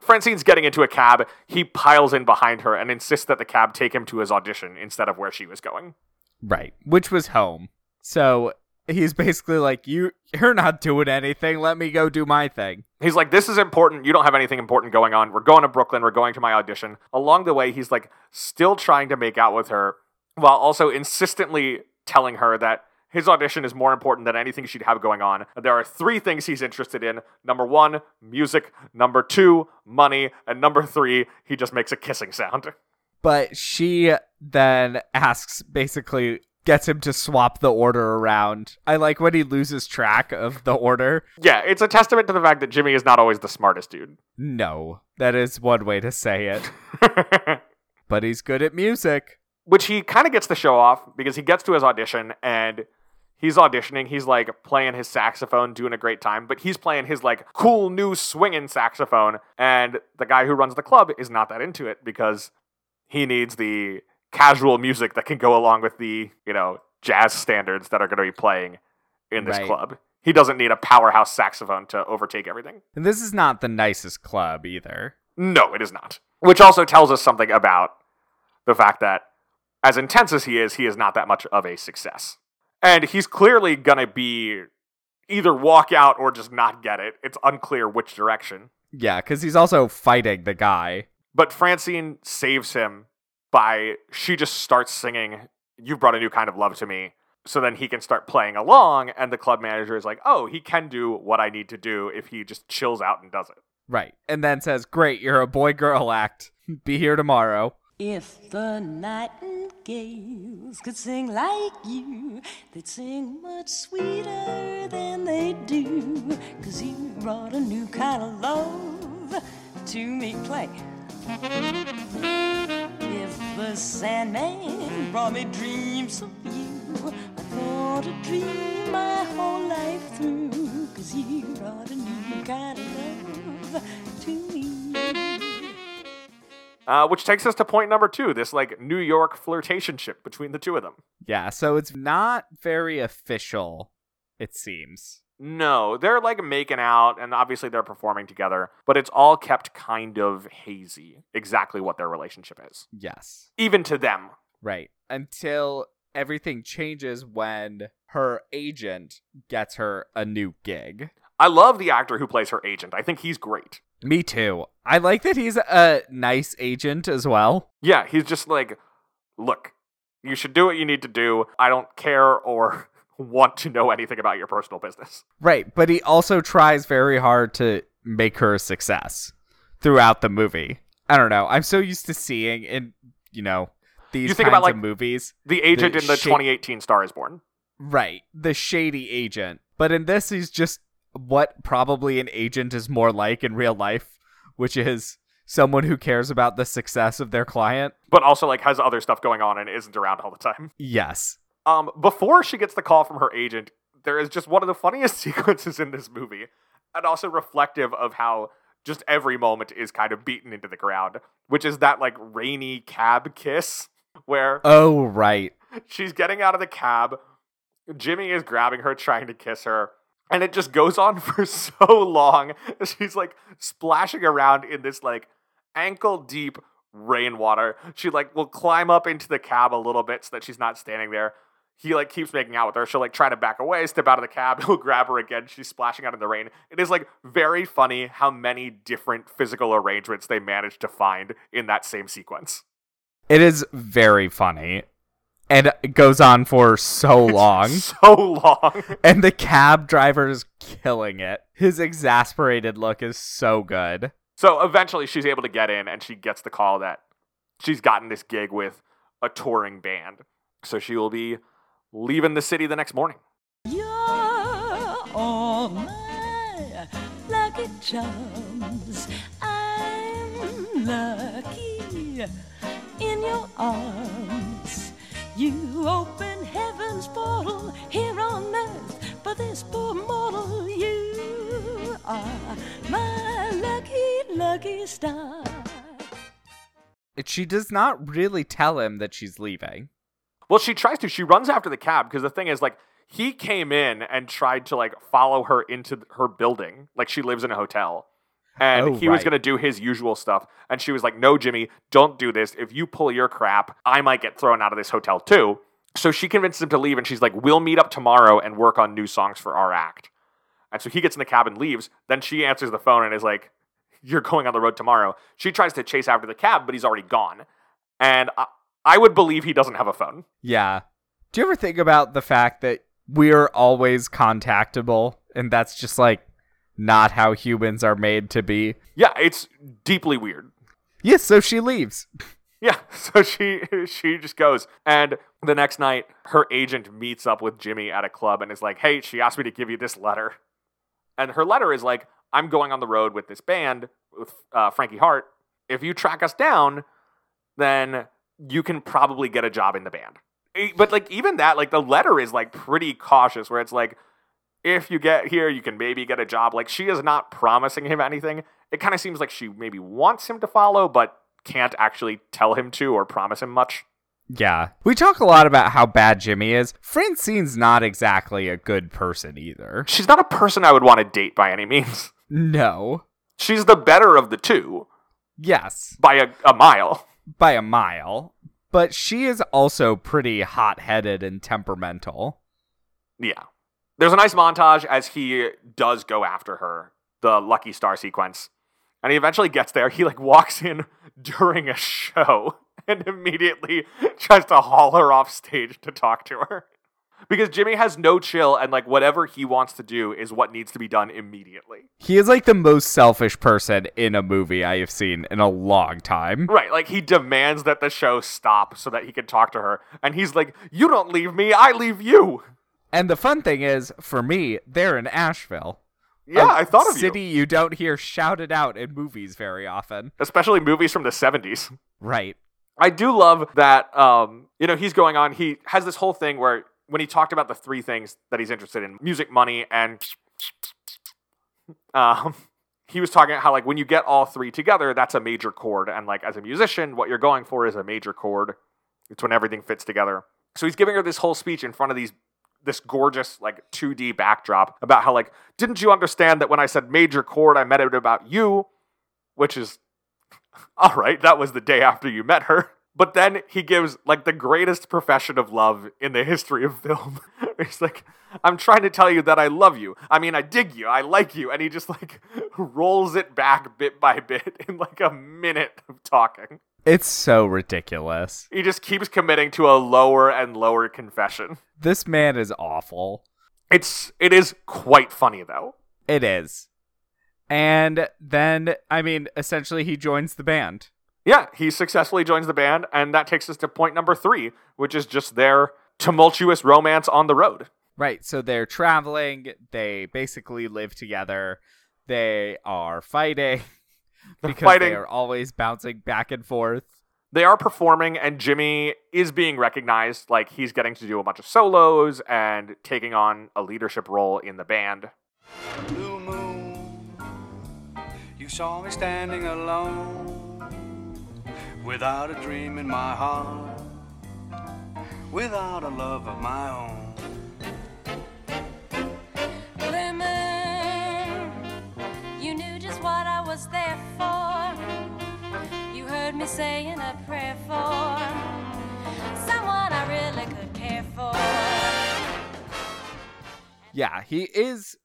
Francine's getting into a cab. He piles in behind her and insists that the cab take him to his audition instead of where she was going. Right. Which was home. So he's basically like, "You, you're not doing anything. Let me go do my thing." He's like, This is important. You don't have anything important going on. We're going to Brooklyn. We're going to my audition. Along the way, he's like, still trying to make out with her while also insistently telling her that his audition is more important than anything she'd have going on. There are three things he's interested in number one, music. Number two, money. And number three, he just makes a kissing sound. But she then asks, basically, gets him to swap the order around. I like when he loses track of the order. Yeah, it's a testament to the fact that Jimmy is not always the smartest dude. No, that is one way to say it. but he's good at music. Which he kind of gets to show off because he gets to his audition and he's auditioning. He's like playing his saxophone, doing a great time, but he's playing his like cool new swinging saxophone. And the guy who runs the club is not that into it because he needs the casual music that can go along with the, you know, jazz standards that are going to be playing in this Right. club. He doesn't need a powerhouse saxophone to overtake everything. And this is not the nicest club either. No, it is not. Which also tells us something about the fact that, as intense as he is, he is not that much of a success. And he's clearly going to be either walk out or just not get it. It's unclear which direction. Yeah, because he's also fighting the guy. But Francine saves him by she just starts singing, You've brought a new kind of love to me. So then he can start playing along, and the club manager is like, Oh, he can do what I need to do if he just chills out and does it. Right. And then says, Great, you're a boy girl act. Be here tomorrow. If the nightingales could sing like you, they'd sing much sweeter than they do. Cause you brought a new kind of love to me. Play. If the Sandman brought me dreams of you, I thought a dream my whole life through. Cause you brought a new kind of love to me. Uh, which takes us to point number two this like New York flirtationship between the two of them. Yeah, so it's not very official, it seems. No, they're like making out, and obviously they're performing together, but it's all kept kind of hazy exactly what their relationship is, Yes. even to them. Right. Until everything changes when her agent gets her a new gig. I love the actor who plays her agent. I think he's great. Me too. I like that he's a nice agent as well. Yeah, he's just like, look, you should do what you need to do. I don't care or want to know anything about your personal business. Right, but he also tries very hard to make her a success throughout the movie. I don't know. I'm so used to seeing in, you know, these You think kinds about, like, of movies. The agent The in the shape- 2018 Star is Born. Right, the shady agent. But in this, he's just what probably an agent is more like in real life, which is someone who cares about the success of their client. But also like has other stuff going on and isn't around all the time. Yes. Um, before she gets the call from her agent, there is just one of the funniest sequences in this movie, and also reflective of how just every moment is kind of beaten into the ground, which is that like rainy cab kiss where Oh, right. she's getting out of the cab, Jimmy is grabbing her, trying to kiss her, and it just goes on for so long. She's like splashing around in this like ankle deep rainwater. She like will climb up into the cab a little bit so that she's not standing there. He like keeps making out with her. She'll like try to back away, step out of the cab. He'll grab her again. She's splashing out in the rain. It is like very funny how many different physical arrangements they managed to find in that same sequence. It is very funny. And it goes on for so long. So long. and the cab driver is killing it. His exasperated look is so good. So eventually she's able to get in and she gets the call that she's gotten this gig with a touring band. So she will be leaving the city the next morning. You're all my lucky charms. I'm lucky in your arms. You open heaven's portal here on earth for this poor mortal. You are my lucky, lucky star. She does not really tell him that she's leaving. Well, she tries to. She runs after the cab because the thing is, like, he came in and tried to like follow her into her building. Like she lives in a hotel. And Oh, he was going to do his usual stuff. And she was like, No, Jimmy, don't do this. If you pull your crap, I might get thrown out of this hotel too. So she convinces him to leave, and she's like, "We'll meet up tomorrow and work on new songs for our act." And so he gets in the cab and leaves. Then she answers the phone and is like, "You're going on the road tomorrow." She tries to chase after the cab, but he's already gone. And I, I would believe he doesn't have a phone. Yeah. Do you ever think about the fact that we're always contactable and that's just like not how humans are made to be? Yeah, it's deeply weird. Yes, so she leaves. Yeah, so she she just goes, and the next night, her agent meets up with Jimmy at a club and is like, "Hey, she asked me to give you this letter," and her letter is like, "I'm going on the road with this band with uh, Frankie Harte. If you track us down, then you can probably get a job in the band." But like even that, like the letter is like pretty cautious, where it's like, if you get here, you can maybe get a job. Like she is not promising him anything. It kind of seems like she maybe wants him to follow, but can't actually tell him to or promise him much. Yeah. We talk a lot about how bad Jimmy is. Francine's not exactly a good person either. She's not a person I would want to date by any means. No. She's the better of the two Yes, by a, a mile. By a mile. But she is also pretty hot headed and temperamental. Yeah. There's a nice montage as he does go after her, the lucky star sequence. And he eventually gets there. He like walks in during a show and immediately tries to haul her off stage to talk to her. Because Jimmy has no chill and like whatever he wants to do is what needs to be done immediately. He is like the most selfish person in a movie I have seen in a long time. Right, like he demands that the show stop so that he can talk to her. And he's like, You don't leave me, I leave you. And the fun thing is, for me, they're in Asheville. Yeah, I thought of city you. you don't hear shouted out in movies very often. Especially movies from the 70s. Right. I do love that um, you know, he's going on, he has this whole thing where when he talked about the three things that he's interested in, music, money, and um he was talking about how like when you get all three together, that's a major chord. And like as a musician, what you're going for is a major chord. It's when everything fits together. So he's giving her this whole speech in front of these this gorgeous like 2D backdrop about how like didn't you understand that when I said major chord I meant it about you, which is all right, that was the day after you met her. But then he gives like the greatest profession of love in the history of film. He's like, I'm trying to tell you that I love you. I mean, I dig you. I like you. And he just like rolls it back bit by bit in like a minute of talking. It's so ridiculous. He just keeps committing to a lower and lower confession. This man is awful. It's it is quite funny though. It is. And then, I mean, essentially, he joins the band. Yeah, he successfully joins the band, and that takes us to point number three, which is just their tumultuous romance on the road. Right. So they're traveling. They basically live together. They are fighting They're because fighting. they are always bouncing back and forth. They are performing, and Jimmy is being recognized. Like he's getting to do a bunch of solos and taking on a leadership role in the band. Blue moon, you saw me standing alone, without a dream in my heart, without a love of my own. Lemon, you knew just what I was there for. You heard me saying a prayer for someone I really could care for. Yeah, he is.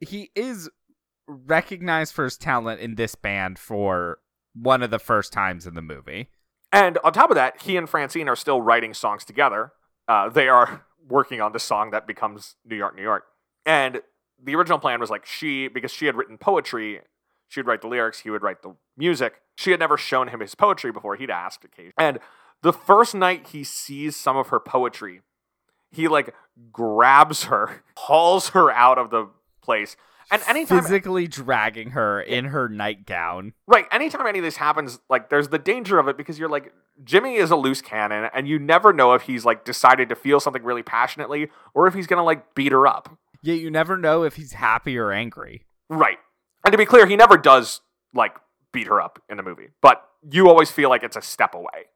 He is recognized for his talent in this band for one of the first times in the movie. And on top of that, he and Francine are still writing songs together. Uh, they are working on the song that becomes New York, New York. And the original plan was like she, because she had written poetry, she would write the lyrics, he would write the music. She had never shown him his poetry before. He'd asked occasionally. And the first night he sees some of her poetry, he like grabs her, hauls her out of the place. And anytime Physically dragging her in her nightgown. Right. Anytime any of this happens, like there's the danger of it because you're like, Jimmy is a loose cannon, and you never know if he's like decided to feel something really passionately or if he's gonna like beat her up. Yet you never know if he's happy or angry. Right. And to be clear, he never does like beat her up in the movie, but you always feel like it's a step away.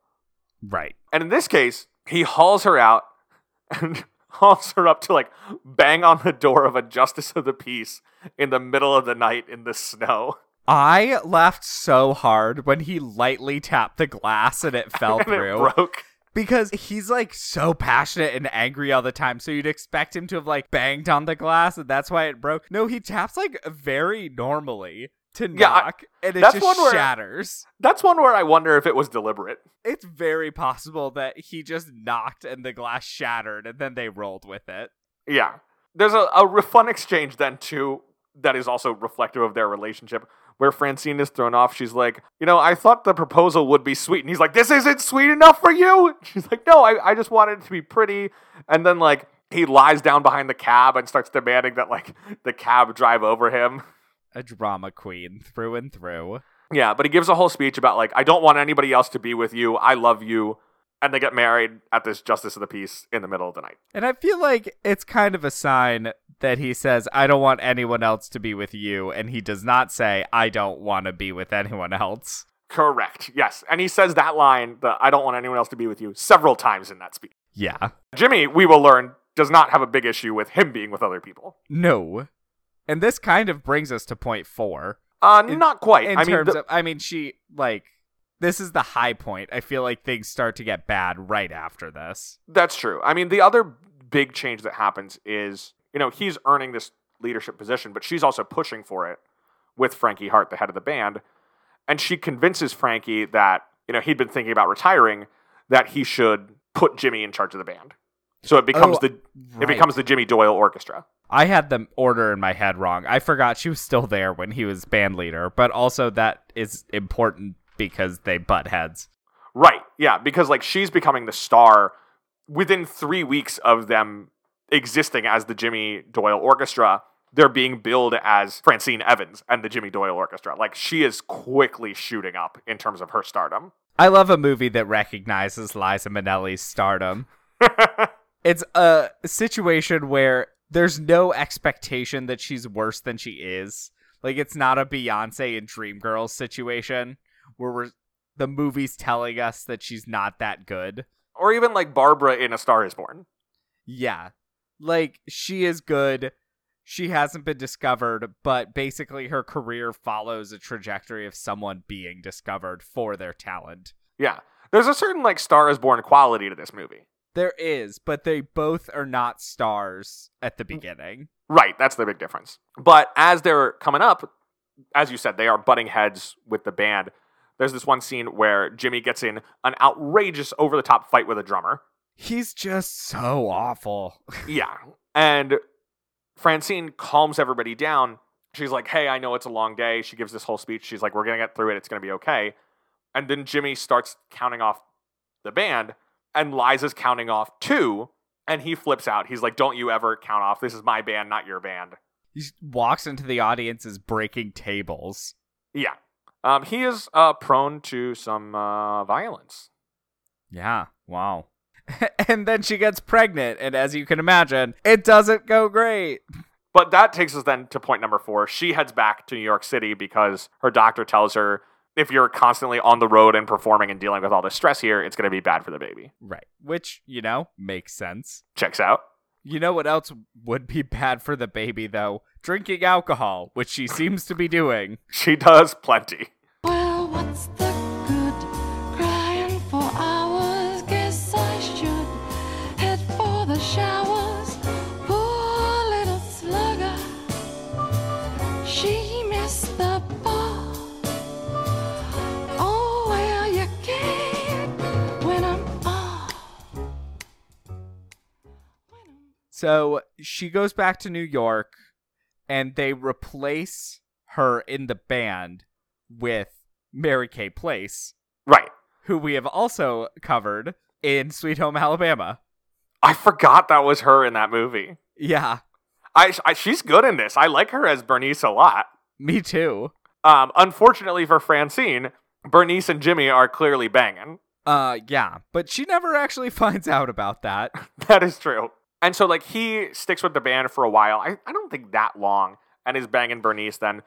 Right. And in this case, he hauls her out and hauls her up to like bang on the door of a justice of the peace in the middle of the night in the snow. I laughed so hard when he lightly tapped the glass and it fell and through. it broke. because he's like so passionate and angry all the time. So you'd expect him to have like banged on the glass and that's why it broke. No, he taps like very normally to Yeah, I- knock and it that's just one where- shatters. That's one where I wonder if it was deliberate. It's very possible that he just knocked and the glass shattered and then they rolled with it. Yeah. There's a, a re- fun exchange then, too, that is also reflective of their relationship, where Francine is thrown off. She's like, You know, I thought the proposal would be sweet. And he's like, This isn't sweet enough for you. She's like, No, I, I just wanted it to be pretty. And then, like, he lies down behind the cab and starts demanding that, like, the cab drive over him. A drama queen through and through. Yeah, but he gives a whole speech about, like, I don't want anybody else to be with you. I love you. And they get married at this Justice of the Peace in the middle of the night. And I feel like it's kind of a sign that he says, I don't want anyone else to be with you. And he does not say, I don't want to be with anyone else. Correct. Yes. And he says that line, the I don't want anyone else to be with you, several times in that speech. Yeah. Jimmy, we will learn, does not have a big issue with him being with other people. No. And this kind of brings us to point four. Uh, In- not quite. In I mean, terms the- of, I mean, she, like, this is the high point. I feel like things start to get bad right after this. that's true. I mean, the other big change that happens is, you know, he's earning this leadership position, but she's also pushing for it with Frankie Harte, the head of the band. And she convinces Frankie that, you know, he'd been thinking about retiring, that he should put Jimmy in charge of the band. So it becomes Oh, the it becomes the Jimmy Doyle Orchestra. I had the order in my head wrong. I forgot she was still there when he was band leader, but also that is important because they butt heads. Right. Yeah, because like she's becoming the star within 3 weeks of them existing as the Jimmy Doyle Orchestra. They're being billed as Francine Evans and the Jimmy Doyle Orchestra. Like she is quickly shooting up in terms of her stardom. I love a movie that recognizes Liza Minnelli's stardom. It's a situation where there's no expectation that she's worse than she is. Like it's not a Beyonce and Dreamgirls situation where we're the movie's telling us that she's not that good. or even like Barbra in A Star is Born. Yeah. Like she is good. She hasn't been discovered, but basically her career follows a trajectory of someone being discovered for their talent. Yeah. There's a certain like Star is Born quality to this movie. There is, but they both are not stars at the hmm. beginning. Right, that's the big difference. But as they're coming up, as you said, they are butting heads with the band. There's this one scene where Jimmy gets in an outrageous over the top fight with a drummer. He's just so awful. Yeah. And Francine calms everybody down. She's like, hey, I know it's a long day. She gives this whole speech. She's like, we're going to get through it. It's going to be okay. And then Jimmy starts counting off the band, and Liza's counting off two, And he flips out. He's like, don't you ever count off. This is my band, not your band. He walks into the audience is breaking tables. Yeah. Um, he is uh, prone to some uh, violence. Yeah, wow. and then she gets pregnant, and as you can imagine, it doesn't go great. But that takes us then to point number four. She heads back to New York City because her doctor tells her if you're constantly on the road and performing and dealing with all this stress here, it's going to be bad for the baby. Right. Which, you know, makes sense. Checks out. You know what else would be bad for the baby, though? Drinking alcohol, which she seems to be doing. She does plenty. So she goes back to New York, and they replace her in the band with Mary Kay Place, Right. who we have also covered in Sweet Home Alabama. I forgot that was her in that movie. Yeah, I, I she's good in this. I like her as Bernice a lot. me too. Um, unfortunately for Francine, Bernice and Jimmy are clearly banging. Uh, yeah, but she never actually finds out about that. That is true. And so, like, he sticks with the band for a while. I, I don't think that long, and is banging Bernice then.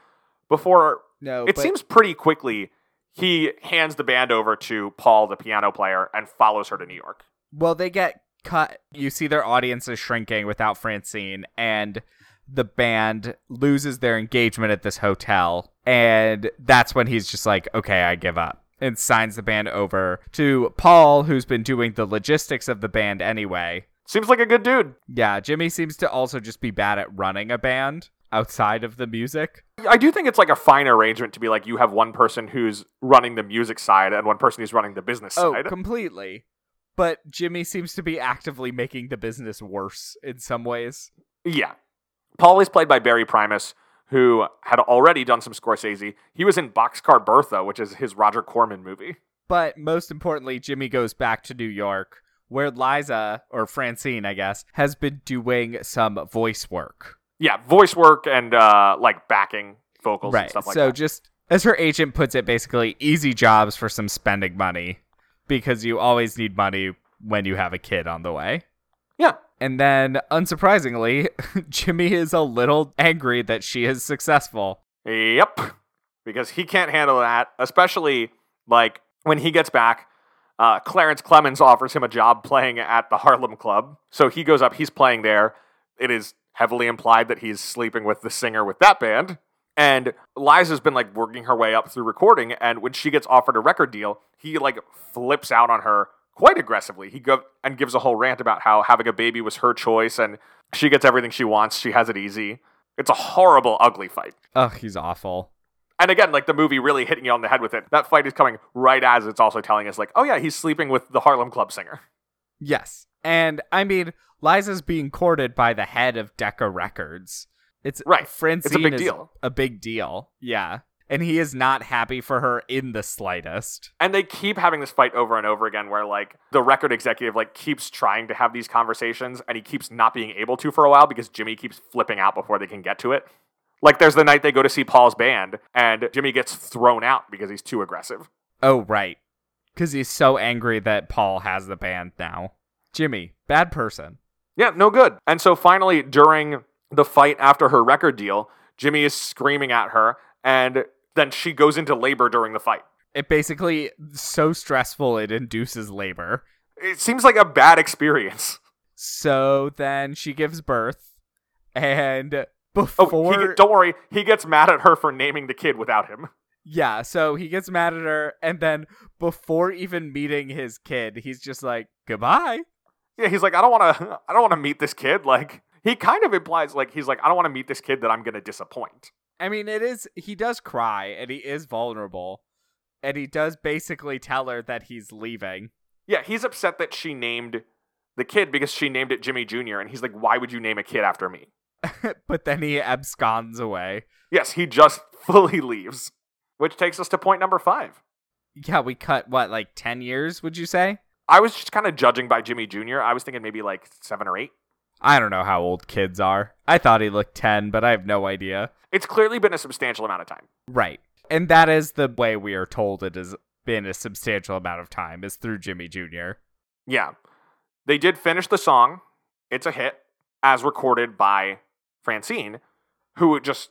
Before No, it but- seems pretty quickly, he hands the band over to Paul, the piano player, and follows her to New York. Well, they get cut. You see their audience is shrinking without Francine, and the band loses their engagement at this hotel. And that's when he's just like, okay, I give up. and signs the band over to Paul, who's been doing the logistics of the band anyway. Seems like a good dude. Yeah, Jimmy seems to also just be bad at running a band outside of the music. I do think it's like a fine arrangement to be like you have one person who's running the music side and one person who's running the business Oh, side. completely. But Jimmy seems to be actively making the business worse in some ways. Yeah. Paul is played by Barry Primus, who had already done some Scorsese. He was in Boxcar Bertha, which is his Roger Corman movie. But most importantly, Jimmy goes back to New York, where Liza, or Francine, I guess, has been doing some voice work. Yeah, voice work and uh, like backing vocals and right. stuff like so that. just as her agent puts it, basically easy jobs for some spending money because you always need money when you have a kid on the way. yeah. And then, unsurprisingly, Jimmy is a little angry that she is successful. Yep. Because he can't handle that, especially like when he gets back. Uh, Clarence Clemons offers him a job playing at the Harlem Club. So he goes up, he's playing there. It is heavily implied that he's sleeping with the singer with that band. And Liza's been like working her way up through recording. And when she gets offered a record deal, he like flips out on her quite aggressively. He go and gives a whole rant about how having a baby was her choice and she gets everything she wants. She has it easy. It's a horrible, ugly fight. Ugh, he's awful. And again, like the movie really hitting you on the head with it. That fight is coming right as it's also telling us, like, oh yeah, he's sleeping with the Harlem Club singer. Yes. And I mean, Liza's being courted by the head of Decca Records. It's Right. Francine It's a big deal. A big deal. Yeah. And he is not happy for her in the slightest. And they keep having this fight over and over again where like the record executive like keeps trying to have these conversations and he keeps not being able to for a while because Jimmy keeps flipping out before they can get to it. Like there's the night they go to see Paul's band and Jimmy gets thrown out because he's too aggressive. Oh, right. Because he's so angry that Paul has the band now. Jimmy, bad person. Yeah, no good. And so finally, during the fight after her record deal, Jimmy is screaming at her, and then she goes into labor during the fight. It basically so stressful it induces labor. It seems like a bad experience. So then she gives birth, and Oh, before he, don't worry, he gets mad at her for naming the kid without him. Yeah, so he gets mad at her, and then before even meeting his kid, he's just like, goodbye. Yeah, he's like, I don't want to, I don't want to meet this kid. Like, he kind of implies, like, he's like, I don't want to meet this kid that I'm gonna disappoint. I mean, it is, he does cry, and he is vulnerable, and he does basically tell her that he's leaving. Yeah, he's upset that she named the kid because she named it Jimmy Jr. And he's like, why would you name a kid after me? but then he absconds away. Yes, he just fully leaves. Which takes us to point number five. Yeah, we cut, what, like 10 years, would you say? I was just kind of judging by Jimmy Jr. I was thinking maybe like seven or eight. I don't know how old kids are. I thought he looked 10, but I have no idea. It's clearly been a substantial amount of time. Right. And that is the way we are told it has been a substantial amount of time, is through Jimmy Jr. Yeah. They did finish the song. It's a hit, as recorded by Francine, who just,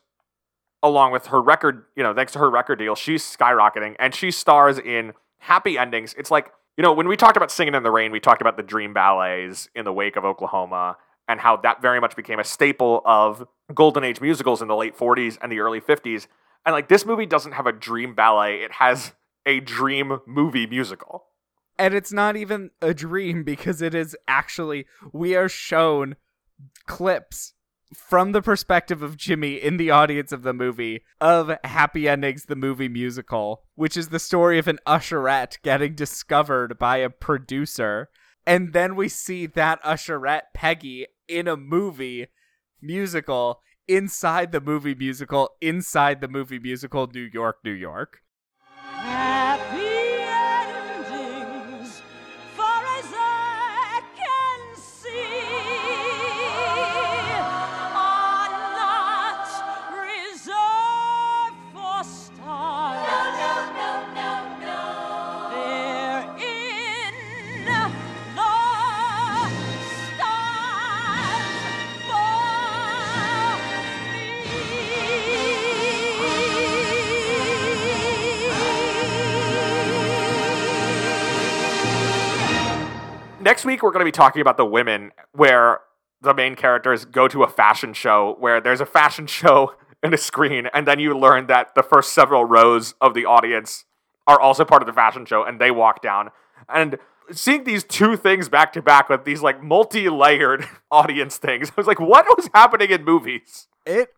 along with her record, you know, thanks to her record deal, she's skyrocketing and she stars in happy endings. It's like, you know, when we talked about Singing in the Rain, we talked about the dream ballets in the wake of Oklahoma and how that very much became a staple of golden age musicals in the late 40s and the early 50s. And like this movie doesn't have a dream ballet, it has a dream movie musical. And it's not even a dream because it is actually, we are shown clips from the perspective of Jimmy in the audience of the movie of Happy Endings, the movie musical, which is the story of an usherette getting discovered by a producer. And then we see that usherette, Peggy, in a movie musical inside the movie musical, inside the movie musical, New York, New York. Next week we're going to be talking about the women where the main characters go to a fashion show where there's a fashion show in a screen and then you learn that the first several rows of the audience are also part of the fashion show, and they walk down. And seeing these two things back to back with these like multi layered audience things, I was like, what was happening in movies? It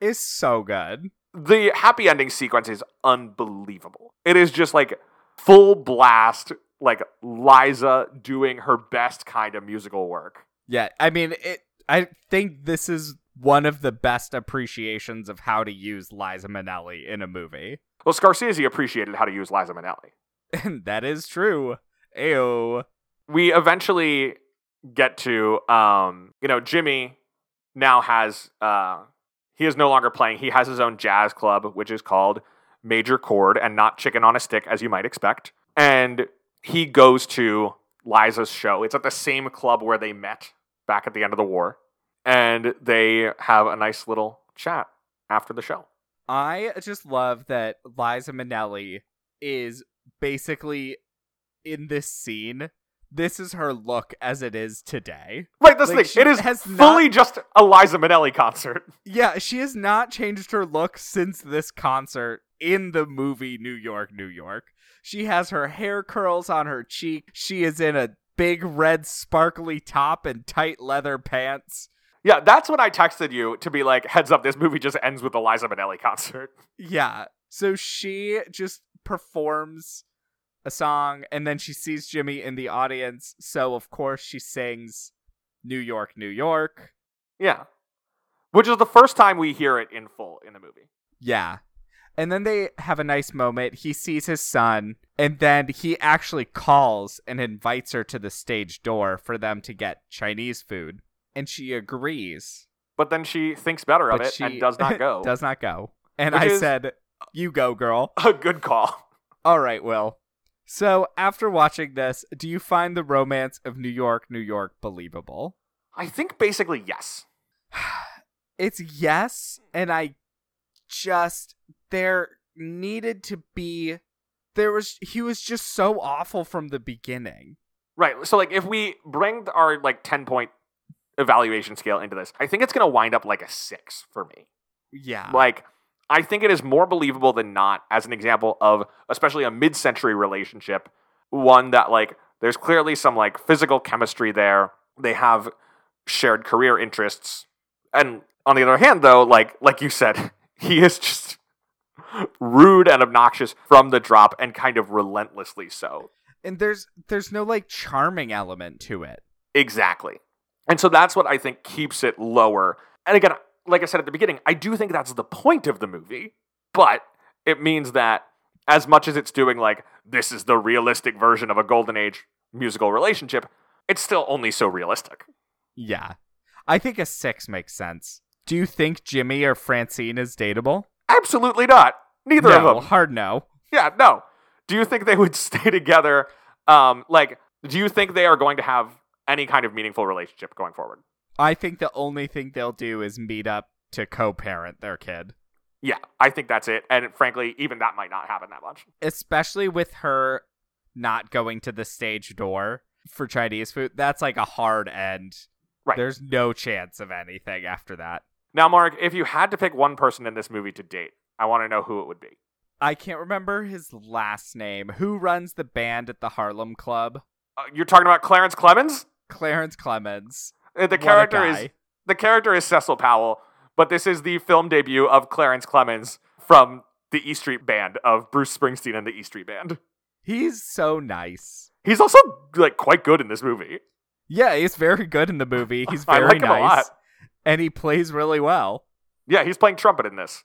is so good. The happy ending sequence is unbelievable. It is just like full blast, like Liza doing her best kind of musical work. Yeah, I mean, it. I think this is one of the best appreciations of how to use Liza Minnelli in a movie. Well, Scorsese appreciated how to use Liza Minnelli. And that is true. Ayo. we eventually get to um you know jimmy now has uh he is no longer playing he has his own jazz club which is called major chord and not chicken on a stick as you might expect and he goes to liza's show it's at the same club where they met back at the end of the war and they have a nice little chat after the show I just love that Liza Minnelli is basically in this scene. This is her look as it is today. right this Like, thing. It is has fully not- just a liza minnelli concert Yeah, she has not changed her look since this concert in the movie New York, New York. She has her hair curls on her cheek. She is in a big red sparkly top and tight leather pants. yeah that's when i texted you to be like heads up this movie just ends with a liza minnelli concert Yeah. So she just performs a song and then she sees Jimmy in the audience. So, of course, she sings New York, New York. Yeah. Which is the first time we hear it in full in the movie. Yeah. And then they have a nice moment. He sees his son, and then he actually calls and invites her to the stage door for them to get Chinese food. And she agrees. But then she thinks better of it she and does not go. does not go. And Which I said, You go, girl. A good call. All right, Will. So, after watching this, do you find the romance of New York, New York believable? I think basically yes. It's yes, and I just there needed to be there was he was just so awful from the beginning. Right. So like if we bring our like 10 point evaluation scale into this, I think it's going to wind up like a 6 for me. Yeah. Like I think it is more believable than not as an example of especially a mid-century relationship, one that like there's clearly some like physical chemistry there. They have shared career interests. And on the other hand though, like like you said, he is just rude and obnoxious from the drop and kind of relentlessly so. and there's there's no like charming element to it. Exactly. And so that's what I think keeps it lower. And again, like I said at the beginning, I do think that's the point of the movie, but it means that as much as it's doing like this is the realistic version of a golden age musical relationship, it's still only so realistic. Yeah. I think a 6 makes sense. Do you think Jimmy or Francine is dateable? Absolutely not. Neither no, of them. hard no. Yeah, no. Do you think they would stay together? Um, like, do you think they are going to have any kind of meaningful relationship going forward? I think the only thing they'll do is meet up to co-parent their kid. Yeah, I think that's it. And frankly, even that might not happen that much. especially with her not going to the stage door for Chinese food. That's like a hard end. Right. There's no chance of anything after that. Now, Mark, if you had to pick one person in this movie to date, I want to know who it would be. I can't remember his last name. Who runs the band at the Harlem Club? Uh, you're talking about Clarence Clemons? Clarence Clemons. Uh, The What character is the character is Cecil Powell, but this is the film debut of Clarence Clemons from the E Street Band of Bruce Springsteen and the E Street Band. He's so nice. He's also like quite good in this movie. Yeah, he's very good in the movie. He's I very like him a lot. nice. And he plays really well. Yeah, he's playing trumpet in this.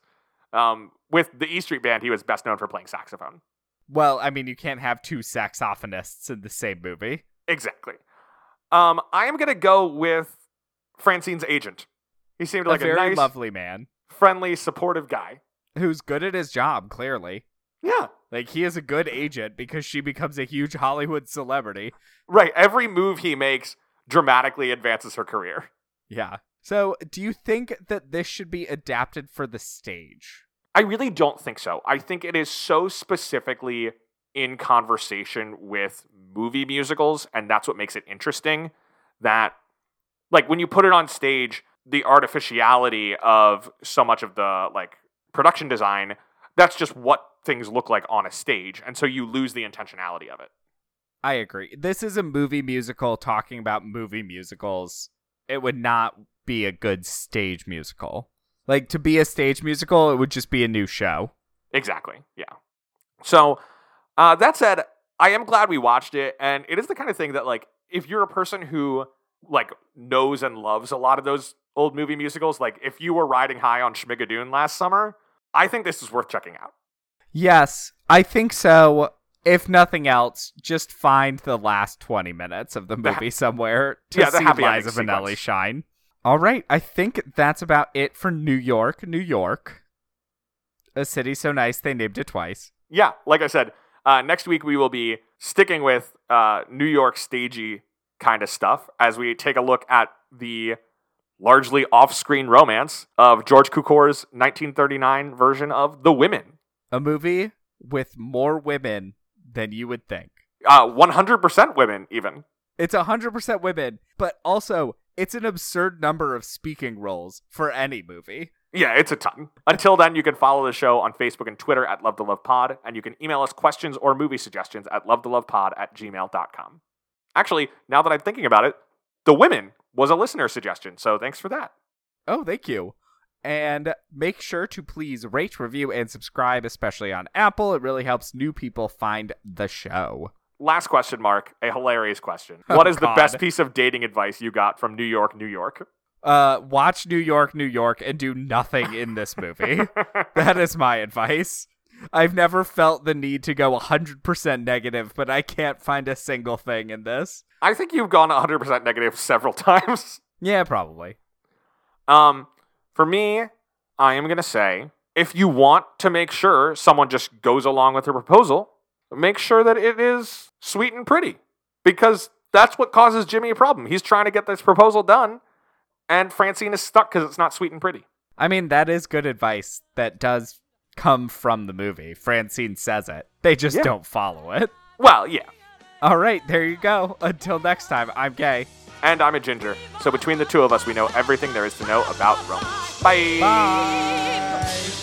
Um, with the E Street Band, he was best known for playing saxophone. Well, I mean, you can't have two saxophonists in the same movie. Exactly. Um, I am gonna go with Francine's agent. He seemed like a a, very nice, lovely man friendly, supportive guy. who's good at his job, clearly. Yeah, Like he is a good agent because she becomes a huge Hollywood celebrity. right. Every move he makes dramatically advances her career. Yeah. So, do you think that this should be adapted for the stage? I really don't think so. I think it is so specifically in conversation with movie musicals, and that's what makes it interesting. That, like, when you put it on stage, the artificiality of so much of the like production design, that's just what things look like on a stage, and so you lose the intentionality of it. I agree. This is a movie musical talking about movie musicals. It would not be a good stage musical. Like to be a stage musical, it would just be a new show. Exactly. Yeah. So uh, that said, I am glad we watched it, and it is the kind of thing that like if you're a person who like knows and loves a lot of those old movie musicals, like if you were riding high on Schmigadoon last summer, I think this is worth checking out. Yes, I think so. If nothing else, just find the last 20 minutes of the The movie somewhere to Yeah, the see Liza Minnelli shine. All right, I think that's about it for New York, New York. A city so nice they named it twice. Yeah, like I said, uh, next week we will be sticking with uh, New York stagey kind of stuff as we take a look at the largely off-screen romance of George Cukor's 1939 version of The Women. A movie with more women than you would think. Uh, 100% women, even. It's 100% women, but also it's an absurd number of speaking roles for any movie. Yeah, it's a ton. Until then, you can follow the show on Facebook and Twitter at Love to Love Pod, and you can email us questions or movie suggestions at love to love pod at gmail.com. Actually, now that I'm thinking about it, The Women was a listener suggestion, so thanks for that. Oh, thank you. And make sure to please rate, review, and subscribe, especially on Apple. It really helps new people find the show. Last question, Mark. A hilarious question. Oh, what is the best piece of dating advice you got from New York, New York? Uh, watch New York, New York, and do nothing in this movie. that is my advice. I've never felt the need to go 100% negative, but I can't find a single thing in this. I think you've gone 100% negative several times. Yeah, probably. Um, for me, I am going to say if you want to make sure someone just goes along with your proposal, make sure that it is sweet and pretty because that's what causes Jimmy a problem. He's trying to get this proposal done, and Francine is stuck because it's not sweet and pretty. I mean, that is good advice that does come from the movie. Francine says it. They just Yeah. don't follow it. Well, yeah. All right, there you go. Until next time, I'm gay. And I'm a ginger. So between the two of us, we know everything there is to know about romance. Bye. Bye.